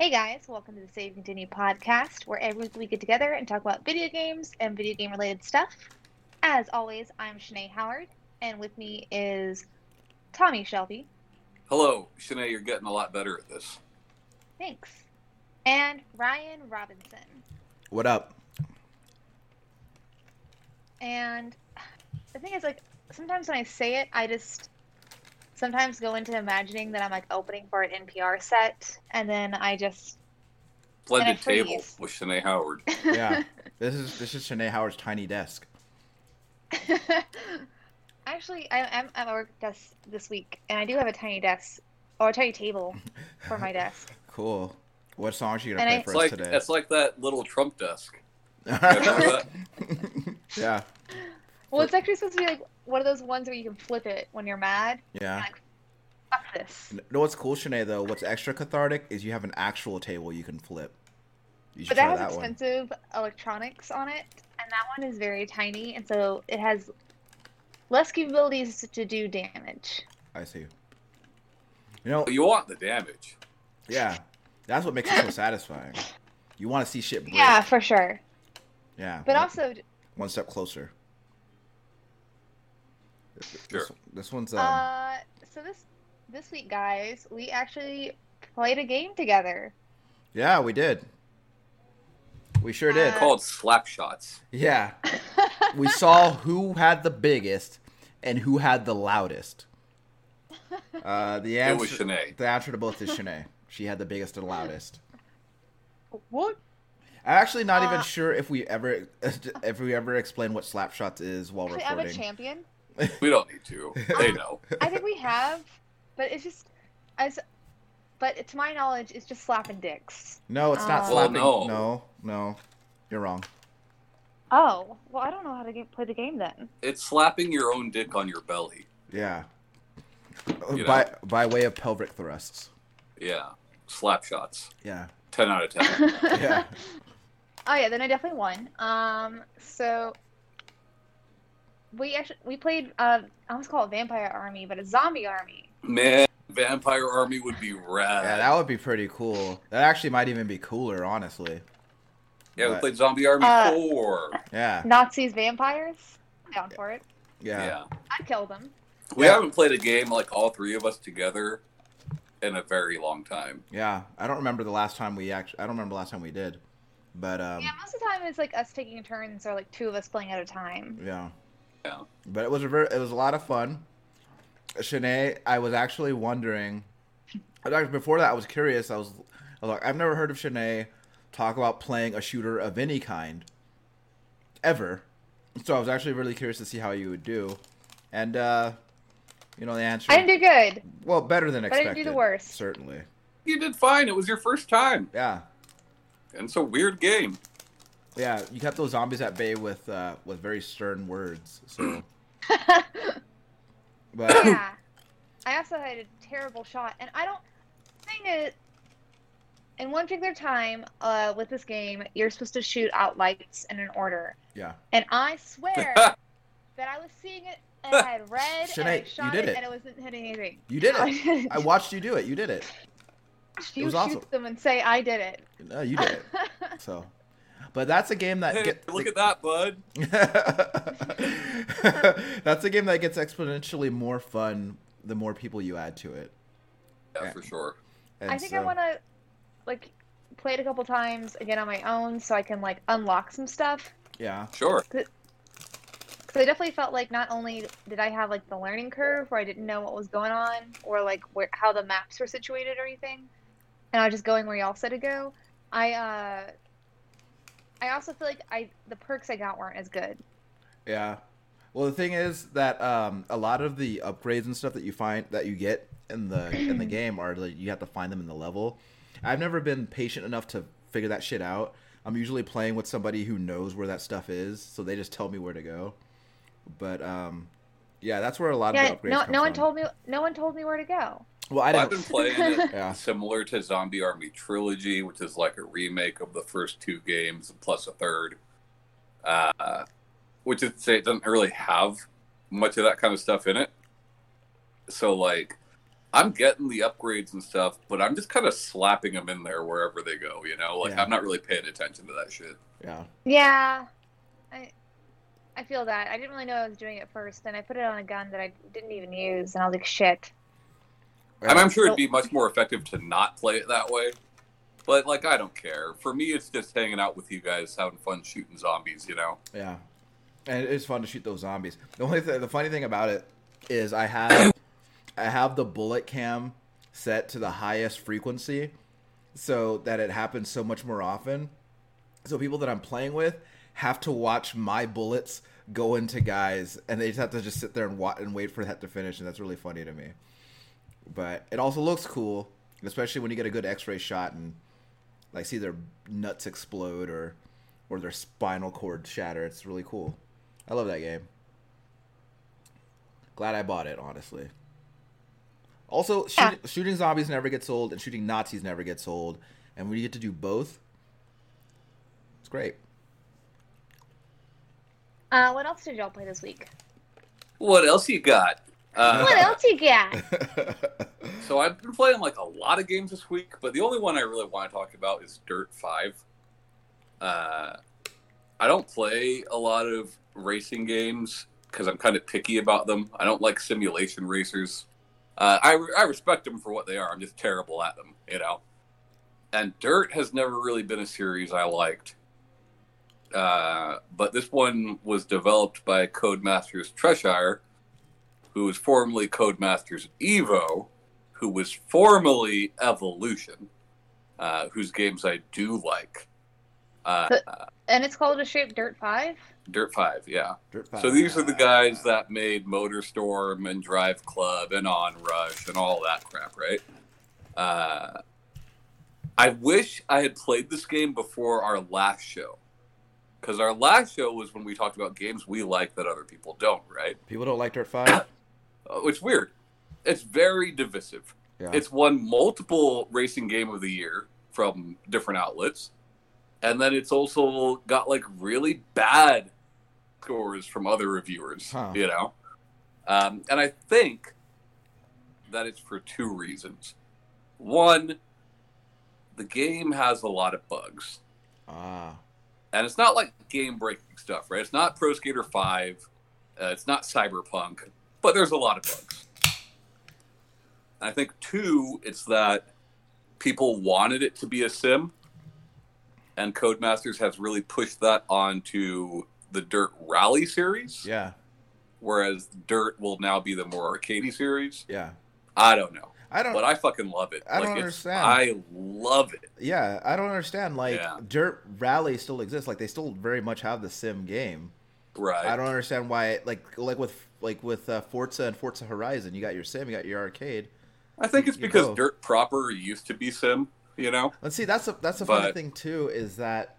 Hey guys, welcome to the Save Continue podcast, where every week we get together and talk about video games and video game related stuff. As always, I'm Shanae Howard, and with me is Tommy Shelby. Hello, Shanae, you're getting a lot better at this. Thanks. And Ryan Robinson. What up? And the thing is, like, sometimes when I say it, I just sometimes go into imagining that I'm like opening for an NPR set, and then I just Blended I table freeze. with Shanae Howard. Yeah, this is this is Shanae Howard's tiny desk. Actually, I, I'm at my work desk this week, and I do have a tiny desk or a tiny table for my desk. Cool. What songs are you gonna And play I- for It's us like today? it's like that little Trump desk. Yeah, Well, it's actually supposed to be like one of those ones where you can flip it when you're mad. yeah. Like, fuck this. You know what's cool, Shanae? Though, what's extra cathartic is you have an actual table you can flip. You But that has that one. expensive electronics on it, and that one is very tiny, and so it has less capabilities to do damage. I see. You know, oh, You want the damage. yeah, that's what makes it so satisfying. You want to see shit break. Yeah, for sure. Yeah. But one- also, one step closer. Sure. This, this one's um. uh, so this this week, guys, we actually played a game together. yeah, we did. We sure did. Uh, Called slap shots. Yeah. we saw who had the biggest and who had the loudest. Uh, the It was answer, Shanae. the answer to both is Shanae. She had the biggest and loudest. what? I'm actually not even Uh, sure if we ever if we ever explain what Slapshots is while Actually, I'm a champion. We don't need to. They know. I think we have, but it's just as. But to my knowledge, it's just slapping dicks. No, it's not Uh, slapping. Well, no. no, no, you're wrong. Oh, well, I don't know how to get, play the game then. It's slapping your own dick on your belly. Yeah. You by by way of pelvic thrusts. Yeah. Slap shots. Yeah. 10 out of 10. Yeah. Oh yeah, then I definitely won. Um, so we actually we played. Uh, I almost call it Vampire Army, but a zombie army. Man, Vampire Army would be rad. Yeah, that would be pretty cool. That actually might even be cooler, honestly. Yeah, we played Zombie Army Uh, 4. Yeah. Nazis, vampires. Down for it. Yeah. Yeah. I'd kill them. We Yeah. haven't played a game like all three of us together in a very long time. Yeah, I don't remember the last time we actually. I don't remember the last time we did, but um, yeah, most of the time it's like us taking turns or like two of us playing at a time. yeah. Yeah. But it was a very, it was a lot of fun. Shanae, I was actually wondering. Before that, I was curious. I was, I was like, I've never heard of Shanae talk about playing a shooter of any kind, ever. So I was actually really curious to see how you would do, and uh, you know the answer. I didn't do good. well, better than expected. I didn't do the worst. Certainly. You did fine. It was your first time. Yeah. And it's a weird game. Yeah, you kept those zombies at bay with uh, with very stern words. So, but yeah. I also had a terrible shot, and I don't. Thing is, in one particular time, uh, with this game, you're supposed to shoot out lights in an order, yeah, and I swear that I was seeing it, and I had read, and Shanae, I you shot did it, it. and it wasn't hitting anything. you did I it. didn't. I watched you do it. You did it. you was shoot awesome. them and say I did it. No, you did it. So, but that's a game that Hey, get, look at that, bud. that's a game that gets exponentially more fun the more people you add to it. Yeah, Yeah. for sure. And I think I want to like play it a couple times again on my own, so I can like unlock some stuff. Yeah, Sure. Because I definitely felt like not only did I have like the learning curve where I didn't know what was going on or like where how the maps were situated or anything, and I was just going where y'all said to go. I uh, I also feel like I the perks I got weren't as good. yeah. Well, the thing is that um, a lot of the upgrades and stuff that you find that you get in the in the game are like you have to find them in the level. I've never been patient enough to figure that shit out. I'm usually playing with somebody who knows where that stuff is, so they just tell me where to go. But um, yeah, that's where a lot Yeah, of the upgrades no, no one from. told me. No one told me where to go. Well, I Well, I've been playing it Yeah. similar to Zombie Army Trilogy, which is like a remake of the first two games plus a third. Uh, which is to say it doesn't really have much of that kind of stuff in it. So like, I'm getting the upgrades and stuff, but I'm just kind of slapping them in there wherever they go. You know, like Yeah. I'm not really paying attention to that shit. Yeah. Yeah, I I feel that. I didn't really know I was doing it first, and I put it on a gun that I didn't even use, and I was like, shit. And I'm sure it'd be much more effective to not play it that way. But like, I don't care. For me, it's just hanging out with you guys, having fun shooting zombies. You know. Yeah, and it is fun to shoot those zombies. The only th- the funny thing about it is I have I have the bullet cam set to the highest frequency, so that it happens so much more often. So people that I'm playing with have to watch my bullets go into guys, and they just have to just sit there and wa- and wait for that to finish, and that's really funny to me. But it also looks cool, especially when you get a good X-ray shot and like see their nuts explode or or their spinal cord shatter. It's really cool. I love that game. Glad I bought it, honestly. Also, shoot, Yeah. shooting zombies never gets old, and shooting Nazis never gets old. And when you get to do both, it's great. Uh, what else did y'all play this week? What else you got? Uh, What else you got? So I've been playing like a lot of games this week, but the only one I really want to talk about is Dirt Five. Uh, I don't play a lot of racing games because I'm kind of picky about them. I don't like simulation racers. Uh, I I respect them for what they are. I'm just terrible at them, you know. And Dirt has never really been a series I liked. Uh, but this one was developed by Codemasters Cheshire, who was formerly Codemasters Evo, who was formerly Evolution, uh, whose games I do like. Uh, but, and it's called a shape Dirt Five. Dirt Five, yeah. Dirt 5, so these yeah. are the guys that made Motor Storm and Drive Club and Onrush and all that crap, right? Uh, I wish I had played this game before our last show. Because our last show was when we talked about games we like that other people don't, right? People don't like Dirt 5? it's weird. It's very divisive. Yeah. It's won multiple racing game of the year from different outlets. And then it's also got like really bad scores from other reviewers, Huh. you know? Um, and I think that it's for two reasons. One, the game has a lot of bugs. ah. And it's not like game breaking stuff, right? It's not Pro Skater 5, uh, it's not Cyberpunk, but there's a lot of bugs. I think, two, it's that people wanted it to be a sim, and Codemasters has really pushed that onto the Dirt Rally series, Yeah. whereas Dirt will now be the more arcadey series. Yeah. I don't know, I don't. but I fucking love it. I don't understand. I love it. yeah, I don't understand. Like Yeah. Dirt Rally still exists. Like they still very much have the sim game. Right. I don't understand why. Like like with like with uh, Forza and Forza Horizon, you got your sim, you got your arcade. I think it's You because go. Dirt proper used to be sim, you know? Let's see. That's a that's a funny thing too. Is that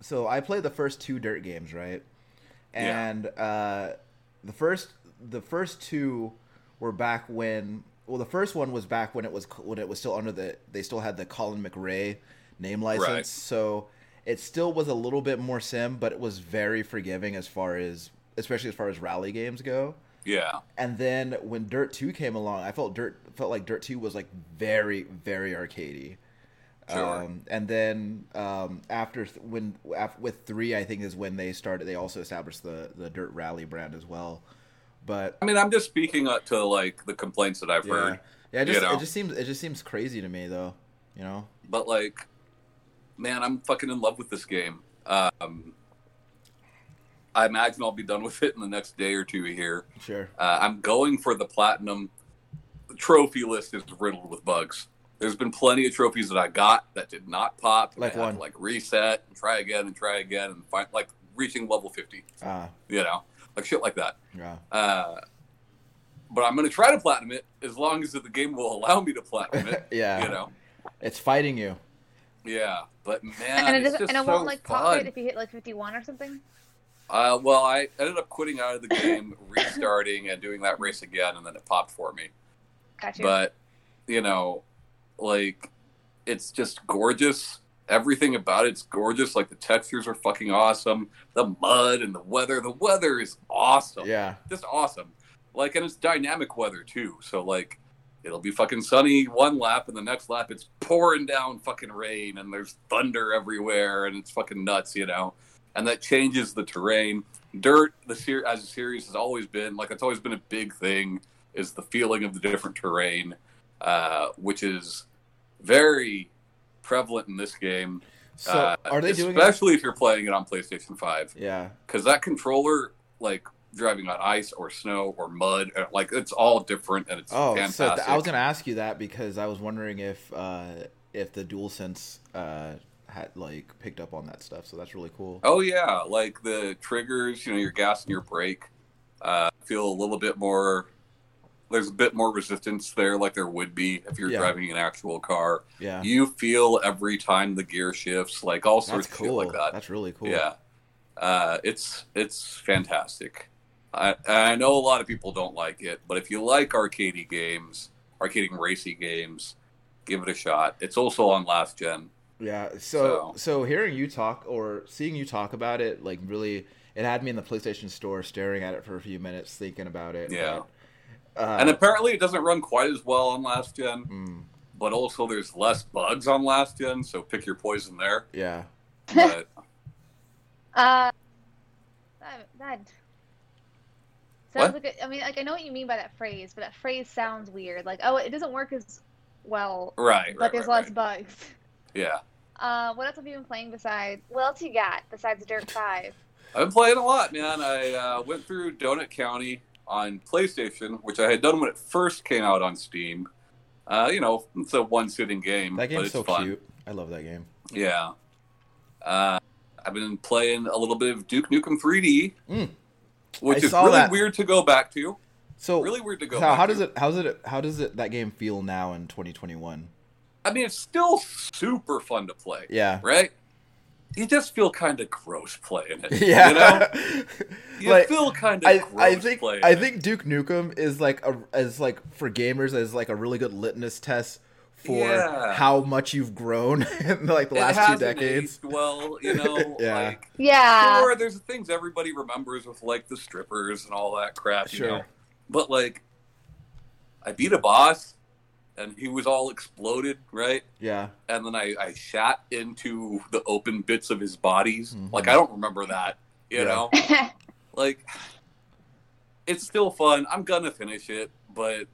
so? I played the first two Dirt games, right? Yeah. And uh, the first the first two were back when. Well, the first one was back when it was when it was still under the they still had the Colin McRae name license, Right. so it still was a little bit more sim, but it was very forgiving as far as especially as far as rally games go. Yeah. And then when Dirt Two came along, I felt Dirt felt like Dirt Two was like very very arcadey. Sure. Um, and then um, after th- when af- with three, I think is when they started. They also established the the Dirt Rally brand as well. But I mean, I'm just speaking up to like the complaints that I've yeah, heard, yeah, it just you know. it just seems it just seems crazy to me though. You know, but like, man, I'm fucking in love with this game. Um, I imagine I'll be done with it in the next day or two here. sure. Uh, I'm going for the platinum. The trophy list is riddled with bugs. There's been plenty of trophies that I got that did not pop. Like one. to, like reset and try again and try again and find like reaching level 50. Ah, You know, like shit like that. yeah, Uh, but I'm going to try to platinum it as long as the game will allow me to platinum it. yeah. You know, It's fighting you. yeah. But man, and it it's doesn't, just and it so won't like pop fun. it if you hit like 51 or something. Uh, well, I ended up quitting out of the game, restarting, and doing that race again, and then it popped for me. Gotcha. But you know, like it's just gorgeous. Everything about it's gorgeous. Like the textures are fucking awesome. The mud and the weather. The weather is awesome. Yeah, just awesome. Like, and it's dynamic weather too. So like, it'll be fucking sunny one lap, and the next lap it's pouring down fucking rain, and there's thunder everywhere, and it's fucking nuts, you know. And that changes the terrain. Dirt, the ser- as a series has always been like it's always been a big thing. Is the feeling of the different terrain, uh, which is very prevalent in this game. So uh, are they doing it? especially if you're playing it on PlayStation Five? Yeah. because that controller like driving on ice or snow or mud uh, like it's all different and it's Oh, fantastic so th- I was gonna ask you that because I was wondering if uh, if the DualSense uh, had like picked up on that stuff. So that's really cool. oh yeah like the triggers you know your gas and your brake uh, feel a little bit more there's a bit more resistance there like there would be if you're Yeah. driving an actual car Yeah. you feel every time the gear shifts like all sorts That's of cool. like that That's really cool. Yeah, uh, it's it's fantastic. I I know a lot of people don't like it, but if you like arcadey games, arcading racy games, give it a shot. It's also on last gen. Yeah. So, So- so hearing you talk or seeing you talk about it, like really, it had me in the PlayStation Store staring at it for a few minutes, thinking about it. Yeah. But, uh, And apparently, it doesn't run quite as well on last gen, mm, but also there's less bugs on last gen, so pick your poison there. yeah. But Uh, that, that What? sounds like a, I mean, like I know what you mean by that phrase, but that phrase sounds weird. Like, oh, it doesn't work as well, right, but right, there's right, less right. bugs. Yeah, Uh, what else have you been playing besides? What else you got besides Dirt Five? I've been playing a lot, man. I uh, went through Donut County on PlayStation, which I had done when it first came out on Steam. Uh, you know, it's a one sitting game, That but game's it's so fun. cute. I love that game. Yeah. Uh, I've been playing a little bit of Duke Nukem 3D, Mm. which I is really that. weird to go back to. So Really weird to go. how, back how to. does it how's it how does it that game feel now in 2021? I mean, it's still super fun to play, Yeah. right? You just feel kind of gross playing it. Yeah. You know, you Like, feel kind of I, gross I think playing I it. think Duke Nukem is like a as like for gamers as like a really good litmus test for Yeah. how much you've grown in like the It last two hasn't decades. aged well, you know, Yeah. like Yeah. sure, there's things everybody remembers with like the strippers and all that crap, you Sure. know. But like, I beat a boss, and he was all exploded, right? Yeah. And then I, I shot into the open bits of his bodies. Mhm. Like I don't remember that, you Yeah. know. Like, it's still fun. I'm gonna finish it, but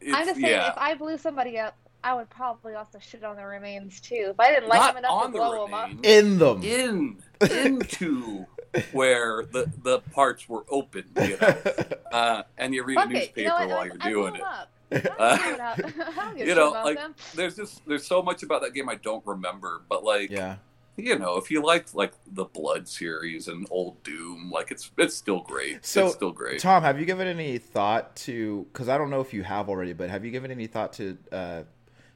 it's, I'm just saying, yeah. if I blew somebody up, I would probably also shit on the remains too. If I didn't like Not them enough to the blow them up. In them. in into where the the parts were open, you know. Uh, and you read Fuck a it. newspaper You know while you're I doing it. up. I don't Uh, give a shit about- I don't give a you know, like them. there's just there's so much about that game I don't remember, but like yeah. you know, if you liked like the Blood series and Old Doom, like it's it's still great. So, it's still great. Tom, have you given any thought to? Because I don't know if you have already, but have you given any thought to uh,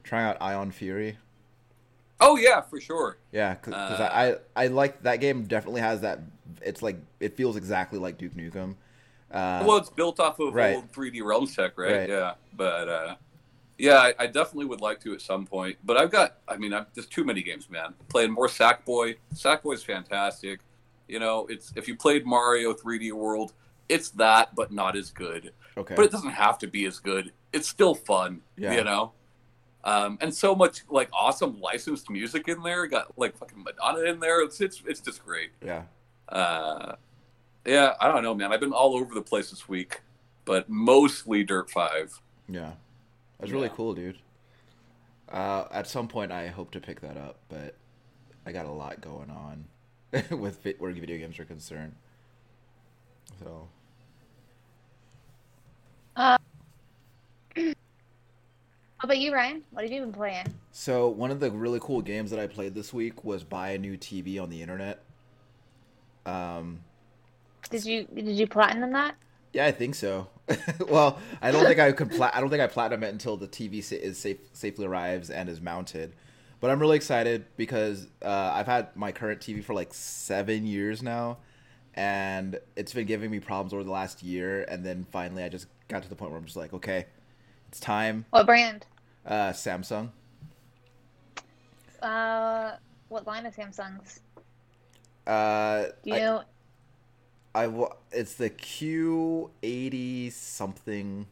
trying out Ion Fury? Oh yeah, for sure. Yeah, because Uh, I, I I like that game. Definitely has that. It's like it feels exactly like Duke Nukem. Uh, well, it's built off of right. old 3D Realms tech, right? Right. Yeah, but uh, yeah, I, I definitely would like to at some point. But I've got, I mean, I've just too many games, man. Playing more Sackboy. Sackboy's fantastic. You know, it's if you played Mario 3D World, it's that, but not as good. okay. But it doesn't have to be as good. It's still fun. Yeah. You know. Um, and so much like awesome licensed music in there. Got like fucking Madonna in there. It's it's it's just great. yeah. Uh, yeah, I don't know, man. I've been all over the place this week, but mostly Dirt Five. Yeah. That's really Yeah. cool, dude. Uh, at some point, I hope to pick that up, but I got a lot going on with vi- where video games are concerned. So, What about you, Ryan? What have you been playing? so one of the really cool games that I played this week was buy a new TV on the internet. Um, Did you did you platinum that? yeah, I think so. well, I don't think I could. Pla- I don't think I platinum it until the TV sa- is safe safely arrives and is mounted. But I'm really excited because uh, I've had my current TV for like seven years now, and it's been giving me problems over the last year. And then finally, I just got to the point where I'm just like, okay, it's time. What brand? Uh, Samsung. Uh, what line of Samsungs? Uh, Do you I, know? I it's the Q80 something.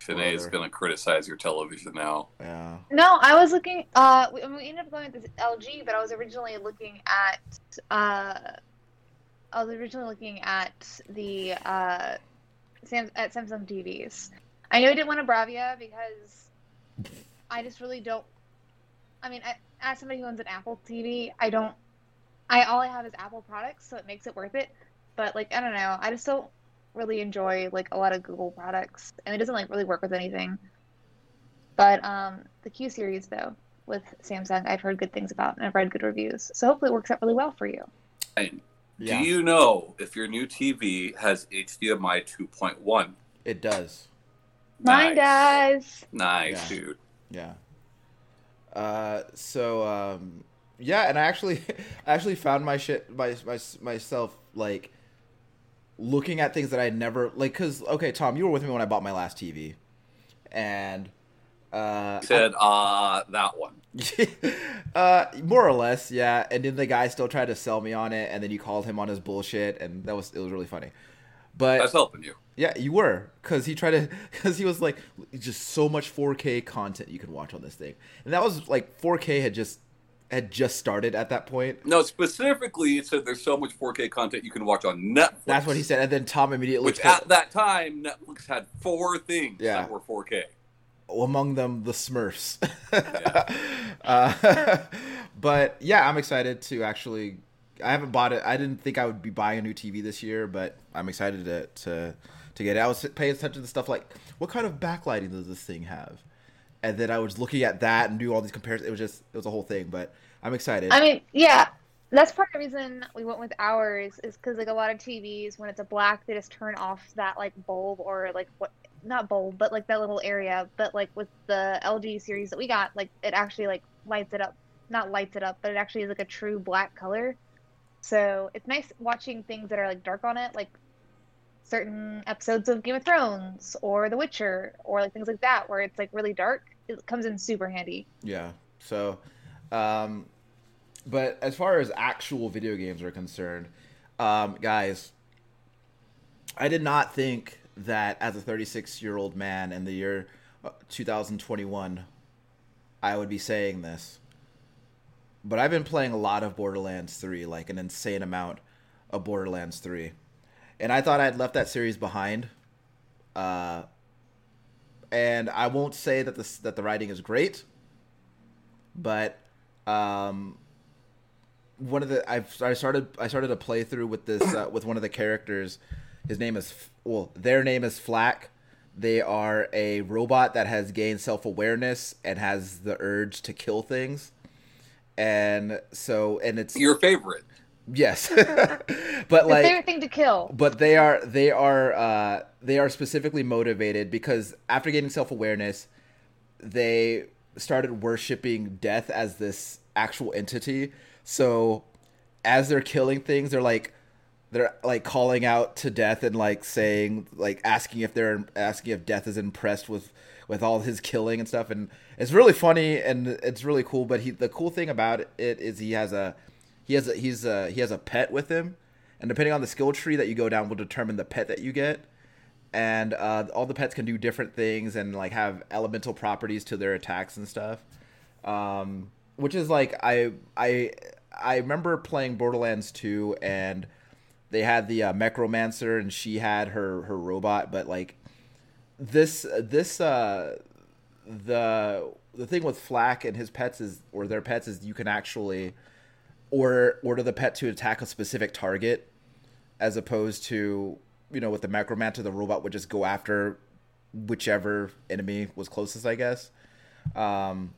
Shanae is going to criticize your television now. Yeah. No, I was looking. Uh, we, we ended up going with this LG, but I was originally looking at. Uh, I was originally looking at the uh, Sam, at Samsung TVs. I know I didn't want a Bravia because I just really don't. I mean, I, as somebody who owns an Apple TV, I don't. I all I have is Apple products, so it makes it worth it. But like, I don't know. I just don't really enjoy like a lot of Google products, and it doesn't like really work with anything. But um, the Q series though with Samsung, I've heard good things about, and I've read good reviews. So hopefully it works out really well for you. And Yeah. do you know if your new TV has HDMI 2.1? It does. Mine does. Nice, Yeah. dude. Yeah. Uh, so um, yeah, and I actually, I actually found my shit, my, my myself like looking at things that I had never like. Cause okay, Tom, you were with me when I bought my last TV, and uh, He said, uh, that one. uh, more or less, yeah. And then the guy still tried to sell me on it, and then you called him on his bullshit, and that was it was really funny. But That's helping you. yeah, you were because he tried to because he was like just so much 4K content you could watch on this thing, and that was like 4K had just had just started at that point. No, specifically, it said there's so much 4K content you can watch on Netflix. That's what he said, and then Tom immediately Which told- at that time, Netflix had four things Yeah. that were 4K. among them the Smurfs. uh, but yeah, I'm excited to actually. I haven't bought it. I didn't think I would be buying a new TV this year, but I'm excited to to to get it. I was paying attention to stuff like what kind of backlighting does this thing have, and then I was looking at that and do all these comparisons. It was just it was a whole thing, but I'm excited. I mean, yeah, that's part of the reason we went with ours is because like a lot of TVs, when it's a black, they just turn off that like bulb or like what not bulb, but like that little area. But like with the LG series that we got, like it actually like lights it up, not lights it up, but it actually is like a true black color. So it's nice watching things that are like dark on it, like certain episodes of Game of Thrones or The Witcher or like things like that, where it's like really dark. It comes in super handy. Yeah. So, um, but as far as actual video games are concerned, um, guys, I did not think that as a 36 year old man in the year uh, 2021, I would be saying this. But I've been playing a lot of Borderlands 3, like an insane amount of Borderlands 3. And I thought I'd left that series behind. Uh, and I won't say that the that the writing is great, but um, one of the I've I started I started a playthrough with this uh, with one of the characters. His name is well, their name is FL4K. They are a robot that has gained self awareness and has the urge to kill things, and so and it's Your favorite. Yes, but like favorite thing to kill. but they are they are uh, they are specifically motivated because after gaining self awareness, they started worshiping death as this actual entity. So as they're killing things, they're like they're like calling out to death and like saying like asking if they're asking if death is impressed with with all his killing and stuff and it's really funny and it's really cool but he the cool thing about it is he has a he has a he's a he has a pet with him and depending on the skill tree that you go down will determine the pet that you get. And uh, all the pets can do different things and like have elemental properties to their attacks and stuff. Um, which is like i i i remember playing borderlands 2 and they had the uh, Mechromancer and she had her her robot, but like this this uh the the thing with FL4K and his pets is or their pets is you can actually order order the pet to attack a specific target as opposed to you know with the Mechromancer the robot would just go after whichever enemy was closest I guess. Um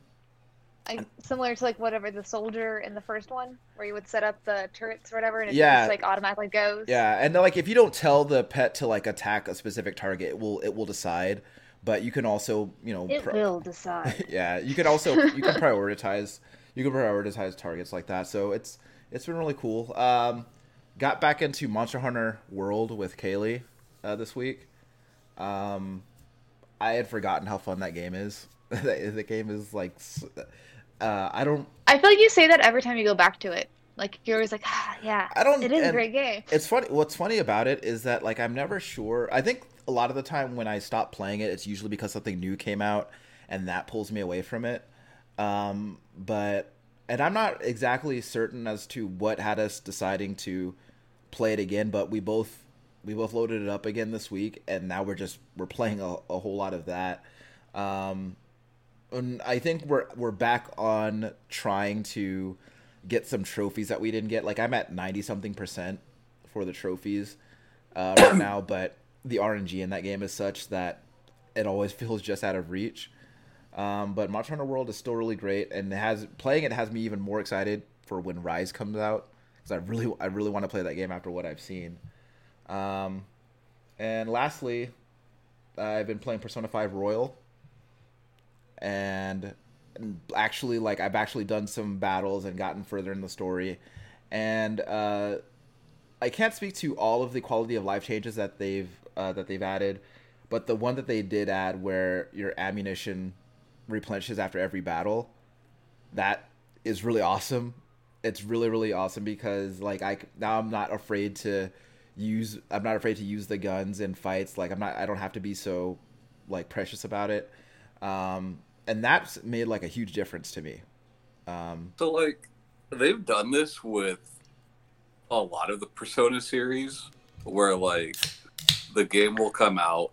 I, similar to like whatever the soldier in the first one, where you would set up the turrets or whatever, and it Yeah. just like automatically goes. Yeah, and like if you don't tell the pet to like attack a specific target, it will it will decide. But you can also you know It pro- will decide. yeah you can also you can prioritize you can prioritize targets like that. So it's it's been really cool. Um, got back into Monster Hunter World with Kaylee uh, this week. Um, I had forgotten how fun that game is. the game is like uh, I don't I feel like you say that every time you go back to it. Like you're always like, ah, yeah, I don't- It is a great game. It's funny. What's funny about it is that like I'm never sure. I think a lot of the time when I stop playing it, it's usually because something new came out, and that pulls me away from it. Um, but and I'm not exactly certain as to what had us deciding to play it again, but we both we both loaded it up again this week, and now we're just we're playing a, a whole lot of that. Um, and I think we're we're back on trying to get some trophies that we didn't get. Like I'm at ninety something percent for the trophies uh, right now, but the RNG in that game is such that it always feels just out of reach. Um, but Monster Hunter World is still really great, and it has playing it has me even more excited for when Rise comes out because I really I really want to play that game after what I've seen. Um, and lastly, I've been playing Persona Five Royal, and actually like I've actually done some battles and gotten further in the story, and uh, I can't speak to all of the quality of life changes that they've uh, that they've added, but the one that they did add where your ammunition replenishes after every battle. That is really awesome. It's really really awesome because like I now I'm not afraid to use I'm not afraid to use the guns in fights. Like I'm not I don't have to be so like precious about it. Um, and that's made like a huge difference to me. Um, so like they've done this with a lot of the Persona series where like the game will come out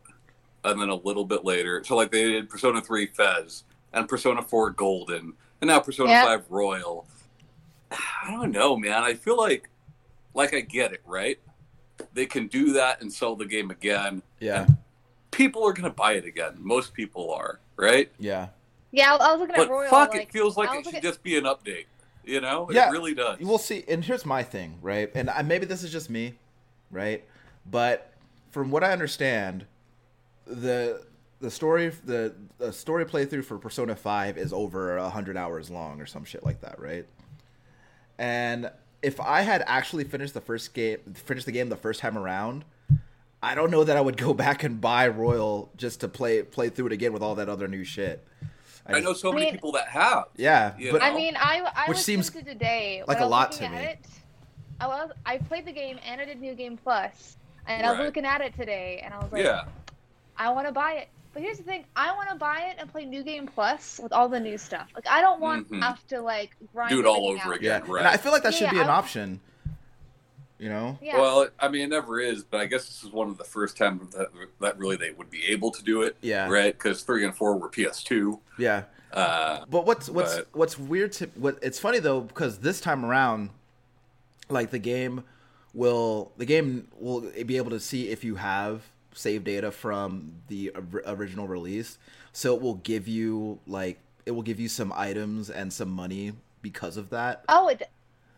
and then a little bit later so like they did Persona 3 FES and Persona 4 Golden, and now Persona yep. 5 Royal. I don't know, man. I feel like, like I get it, right? They can do that and sell the game again. Yeah. People are going to buy it again. Most people are, right? Yeah. Yeah, I was looking but at Royal. Fuck, like, it feels like it should at... just be an update. You know, yeah, it really does. We'll see. And here's my thing, right? And I, maybe this is just me, right? But from what I understand, the the story the, the story playthrough for Persona 5 is over 100 hours long or some shit like that, right? And if I had actually finished the first game finished the game the first time around, I don't know that I would go back and buy Royal just to play play through it again with all that other new shit. I, I know so I many mean, people that have. Yeah, but, I mean, I I which was seems today like a lot to me. It, I was I played the game and I did New Game Plus, and right. I was looking at it today, and I was like, yeah. I want to buy it. But here's the thing: I want to buy it and play New Game Plus with all the new stuff. Like I don't want mm-hmm. have to like grind do it all over out. again. Yeah, right. and I feel like that should yeah, be an option. You know? Yeah. Well, I mean, it never is, but I guess this is one of the first times that that really they would be able to do it. Yeah. Right? Because three and four were PS2. Yeah. Uh, but what's what's but... what's weird to what it's funny though because this time around, like the game will the game will be able to see if you have save data from the original release. So it will give you like it will give you some items and some money because of that. Oh, it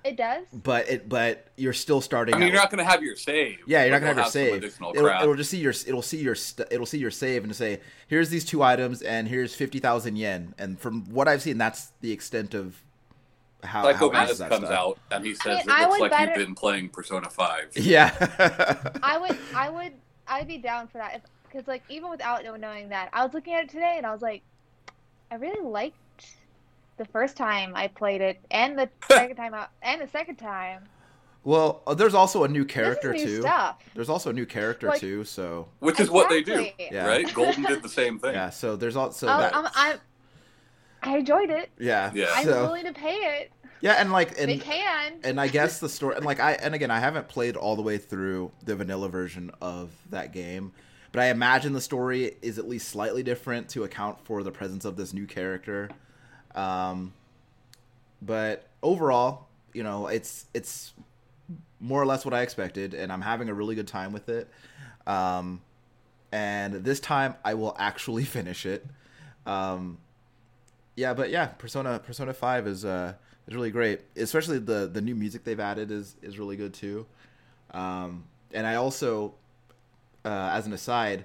it does. But it but you're still starting. I mean, you're not going to have your save. Yeah, you're not going to have your save. It'll, it'll, just see your it'll see your it'll see your save and say here's these two items and here's fifty thousand yen. And from what I've seen, that's the extent of how Psycho how comes stuff. out and he says I mean, it looks like better... you've been playing Persona Five. Yeah. I would I would I'd be down for that because like even without knowing that, I was looking at it today and I was like, I really liked the first time I played it and the second time out and the second time. Well, uh, there's also a new character new too. Stuff. There's also a new character like, too, so which is exactly. what they do, yeah. right? Golden did the same thing. Yeah, so there's also oh, that. I'm, I'm, i enjoyed it. Yeah, yeah. I'm so, willing to pay it. Yeah, and like and they can. And I guess the story and like I and again I haven't played all the way through the vanilla version of that game, but I imagine the story is at least slightly different to account for the presence of this new character. Um, but overall, you know, it's it's more or less what I expected, and I'm having a really good time with it. Um, and this time I will actually finish it. Um, yeah, but yeah, Persona Persona Five is uh is really great. Especially the the new music they've added is is really good too. Um, and I also, uh, as an aside,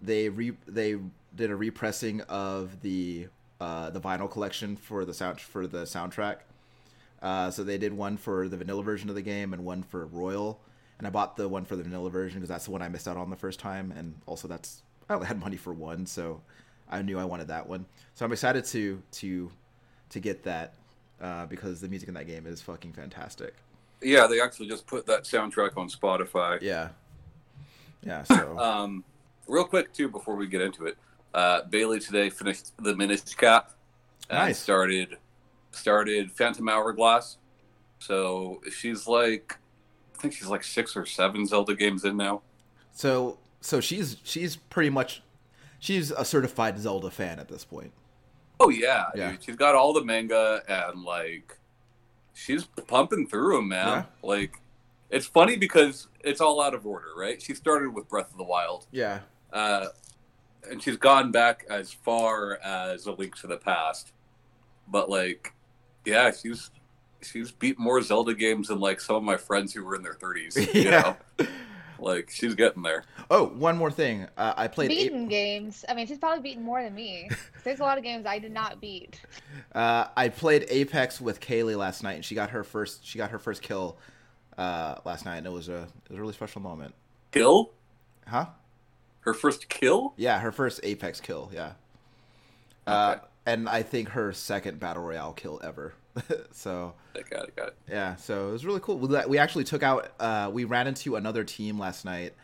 they re they did a repressing of the uh, the vinyl collection for the sound for the soundtrack. Uh, so they did one for the vanilla version of the game and one for Royal. And I bought the one for the vanilla version because that's the one I missed out on the first time, and also that's I only had money for one, so I knew I wanted that one. So I'm excited to to to get that uh, because the music in that game is fucking fantastic. Yeah, they actually just put that soundtrack on Spotify. Yeah, yeah. So um, real quick too before we get into it. Uh, Bailey today finished the Minish Cap. And Nice. Started started Phantom Hourglass. So she's like, I think she's like six or seven Zelda games in now. So so she's she's pretty much she's a certified Zelda fan at this point. Oh yeah, Yeah. dude. she's got all the manga and like she's pumping through them, man. Yeah. Like it's funny because it's all out of order, right? She started with Breath of the Wild, Yeah. uh, and she's gone back as far as A Link to the Past. But like, yeah, she's she's beat more Zelda games than like some of my friends who were in their thirties. You Yeah. know, like she's getting there. Oh, one more thing. Uh, I played eight, beaten games. I mean, she's probably beaten more than me. There's a lot of games I did not beat. uh, I played Apex with Kaylee last night, and she got her first she got her first kill uh, last night, and it was a it was a really special moment. Kill Huh? her first kill. Yeah, her first Apex kill. Yeah. Uh, Okay. and I think her second battle royale kill ever. so I got it. Got it. yeah, so it was really cool. We, we actually took out. Uh, we ran into another team last night,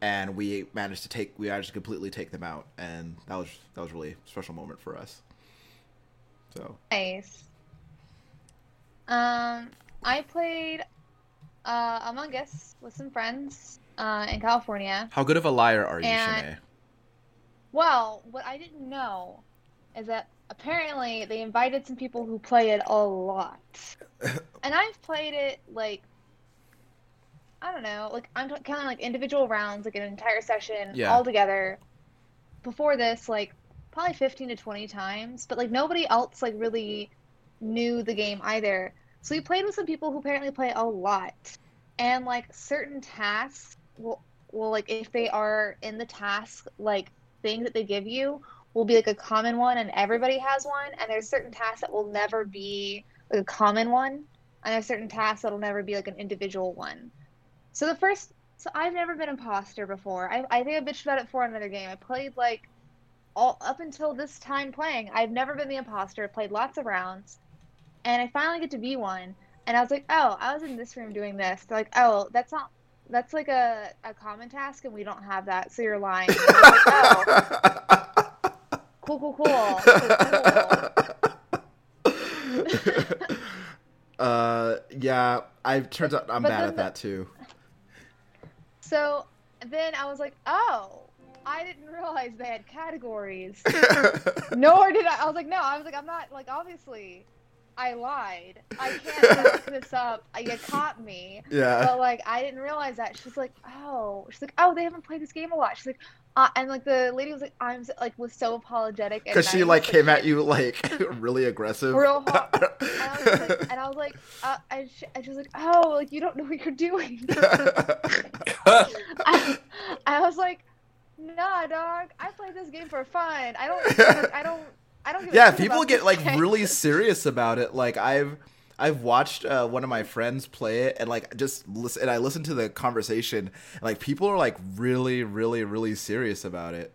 and we managed to take. We managed to completely take them out, and that was that was really special moment for us. So Nice. Um, I played uh, Among Us with some friends uh, in California. how good of a liar are you, And- Shanae? Well, what I didn't know is that apparently they invited some people who play it a lot. and I've played it like I don't know, like I'm counting like individual rounds, like an entire session Yeah. all together. Before this, like probably 15 to 20 times, but like nobody else like really knew the game either. So we played with some people who apparently play a lot. And like certain tasks will will like if they are in the task like thing that they give you will be like a common one and everybody has one and there's certain tasks that will never be like a common one and there's certain tasks that'll never be like an individual one. So the first so I've never been imposter before. I I think I bitched about it for another game. I played like all up until this time playing, I've never been the imposter, played lots of rounds, and I finally get to be one. And I was like, oh, I was in this room doing this. They're like, oh, that's not, that's like a, a common task, and we don't have that, so you're lying. I cool, cool, cool. Uh, yeah, I turns out I'm But bad at the- that too. So then I was like, oh, I didn't realize they had categories. Nor did I. I was like, no. I was like, I'm not like obviously, I lied. I can't back this up. You caught me. yeah. But like, I didn't realize that. She's like, oh, she's like, oh, they haven't played this game a lot. She's like, uh, and like the lady was like, I'm so, like was so apologetic and Because she like came at you like really aggressive. Real hot. And I was like, and I was like, uh, and, she, and she was like, oh, like you don't know what you're doing. I, I was like, nah, dog. I play this game for fun. I don't. I don't. I don't. Yeah, people get like really serious about it. Like I've I've watched uh, one of my friends play it and like just listen and I listened to the conversation and like people are like really really really serious about it.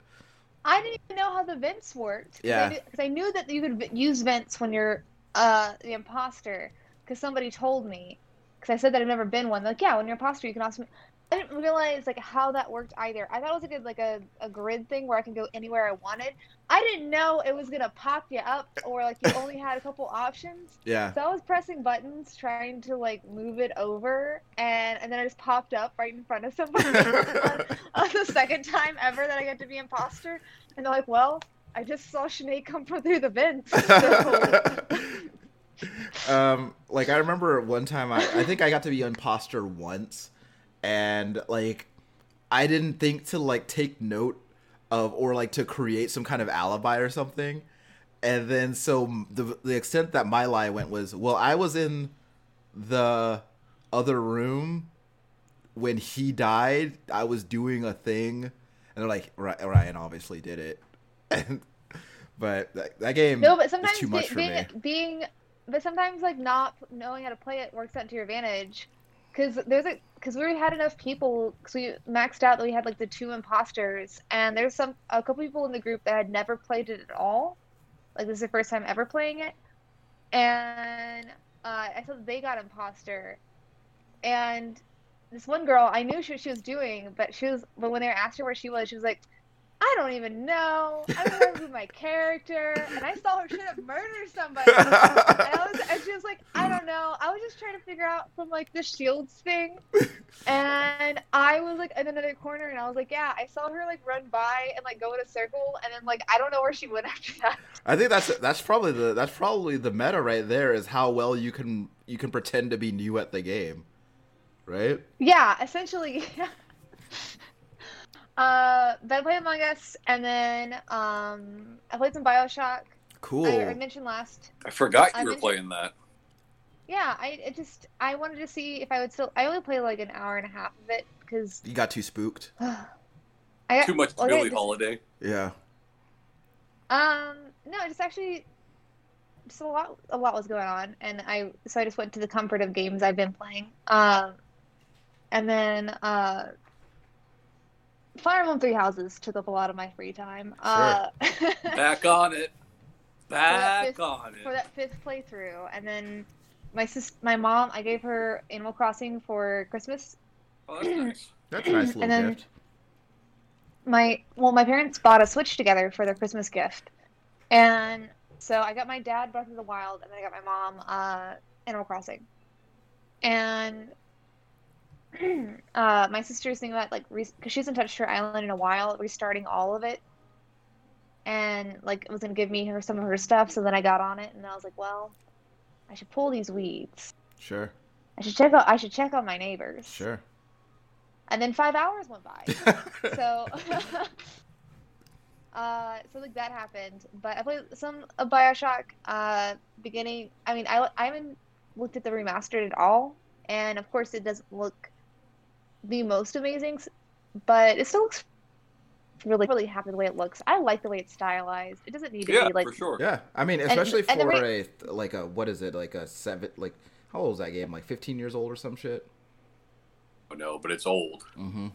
I didn't even know how the vents worked. Yeah. Because I, knew that you could use vents when you're uh the imposter. Because somebody told me. Because I said that I've never been one. Like, yeah, when you're imposter, you can also. I didn't realize like how that worked either. I thought it was like a like a, a grid thing where I can go anywhere I wanted. I didn't know it was gonna pop you up or like you only had a couple options. Yeah. So I was pressing buttons trying to like move it over, and and then I just popped up right in front of somebody on, on the second time ever that I get to be imposter, and they're like, "Well, I just saw Shanae come from through the vents." So, um like I remember one time I I think I got to be imposter once and like I didn't think to like take note of or like to create some kind of alibi or something. And then so the the extent that my lie went was well I was in the other room when he died. I was doing a thing and they're like Ryan obviously did it. And but that, that game no, but is sometimes too much be- for being me. being, but sometimes like not knowing how to play it works out to your advantage. Because there's a because we had enough people because we maxed out that we had like the two imposters and there's some a couple people in the group that had never played it at all. Like this is their first time ever playing it. And uh, i thought they got imposter. And this one girl i knew she, she was doing but she was but when they asked her where she was she was like I don't even know. I don't remember who my character, and I saw her trying to murder somebody. and I was, and she was like, I don't know. I was just trying to figure out from like the shields thing, and I was like in another corner, and I was like, yeah, I saw her like run by and like go in a circle, and then like I don't know where she went after that. I think that's that's probably the that's probably the meta right there is how well you can you can pretend to be new at the game, right? Yeah, essentially. uh, but I played Among Us, and then um, I played some Bioshock. Cool. I, I mentioned last. I forgot I you were playing that. Yeah, I it just I wanted to see if I would still. I only played like an hour and a half of it because You got too spooked. I got Too much well, I just- Holiday. Yeah. Um, no, just actually, just a lot, a lot was going on, and I so I just went to the comfort of games I've been playing. Um, and then uh, Fire Emblem Three Houses took up a lot of my free time. Uh, Back on it. Back fifth- on it. for that fifth playthrough, and then my sis, my mom, I gave her Animal Crossing for Christmas. Oh, that's nice. That's a nice little And then- gift. my well my parents bought a switch together for their christmas gift and so i got my dad breath of the wild and then i got my mom uh animal crossing and uh my sister's thinking about like because she hasn't touched her island in a while restarting all of it. And like it was gonna give me her some of her stuff so then i got on it and i was like well i should pull these weeds. Sure. i should check out i should check on my neighbors. Sure. and then five hours went by. So uh so like that happened. But i played some of bioshock uh beginning i mean i, I haven't looked at the remastered at all. And of course it doesn't look the most amazing but it still looks really really happy the way it looks i like the way it's stylized it doesn't need to Yeah, be like for sure. yeah. I mean, especially and for re- a like a what is it like a seven like how old is that game? Like 15 years old or some shit. Oh, no, but it's old. Mm-hmm.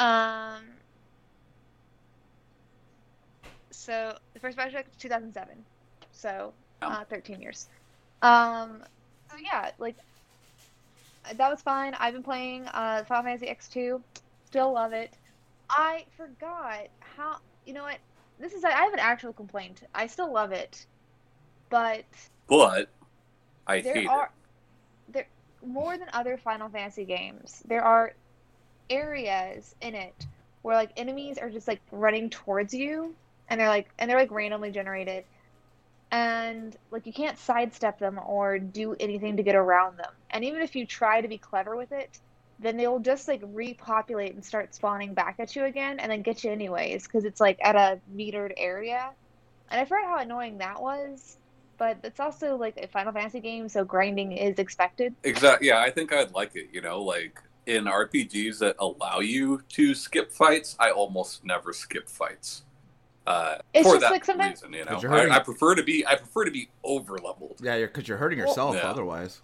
Um. So the first project, 2007, so uh, 13 years. Um. So yeah, like that was fine. I've been playing uh, Final Fantasy X2. Still love it. I forgot how. You know what? This is. I have an actual complaint. I still love it, but But I there hate are there more than other Final Fantasy games. There are areas in it where like enemies are just like running towards you, and they're like and they're like randomly generated, and like you can't sidestep them or do anything to get around them. And even if you try to be clever with it, then they'll just like repopulate and start spawning back at you again, and then get you anyways because it's like at a metered area. And I forgot how annoying that was but it's also like a Final Fantasy game, so grinding is expected. Exactly. Yeah, I think I'd like it. You know, like in RPGs that allow you to skip fights, I almost never skip fights. Uh, It's for just that like sometimes- reason, you know, 'Cause you're hurting- I, I prefer to be I prefer to be over leveled. Yeah, you're because you're hurting Well- yourself Yeah. otherwise.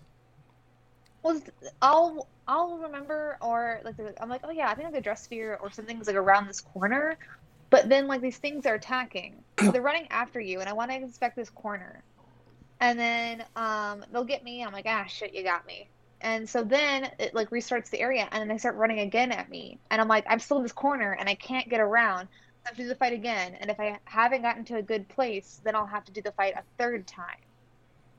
Well, I'll I'll remember or like I'm like, oh yeah, I think like a dress sphere or something's like around this corner, but then like these things are attacking, so they're running after you, and I want to inspect this corner, and then um they'll get me. I'm like, ah shit, you got me. And so then it like restarts the area, and then they start running again at me, and I'm like, I'm still in this corner, and I can't get around. Have to do the fight again, and if I haven't gotten to a good place, then I'll have to do the fight a third time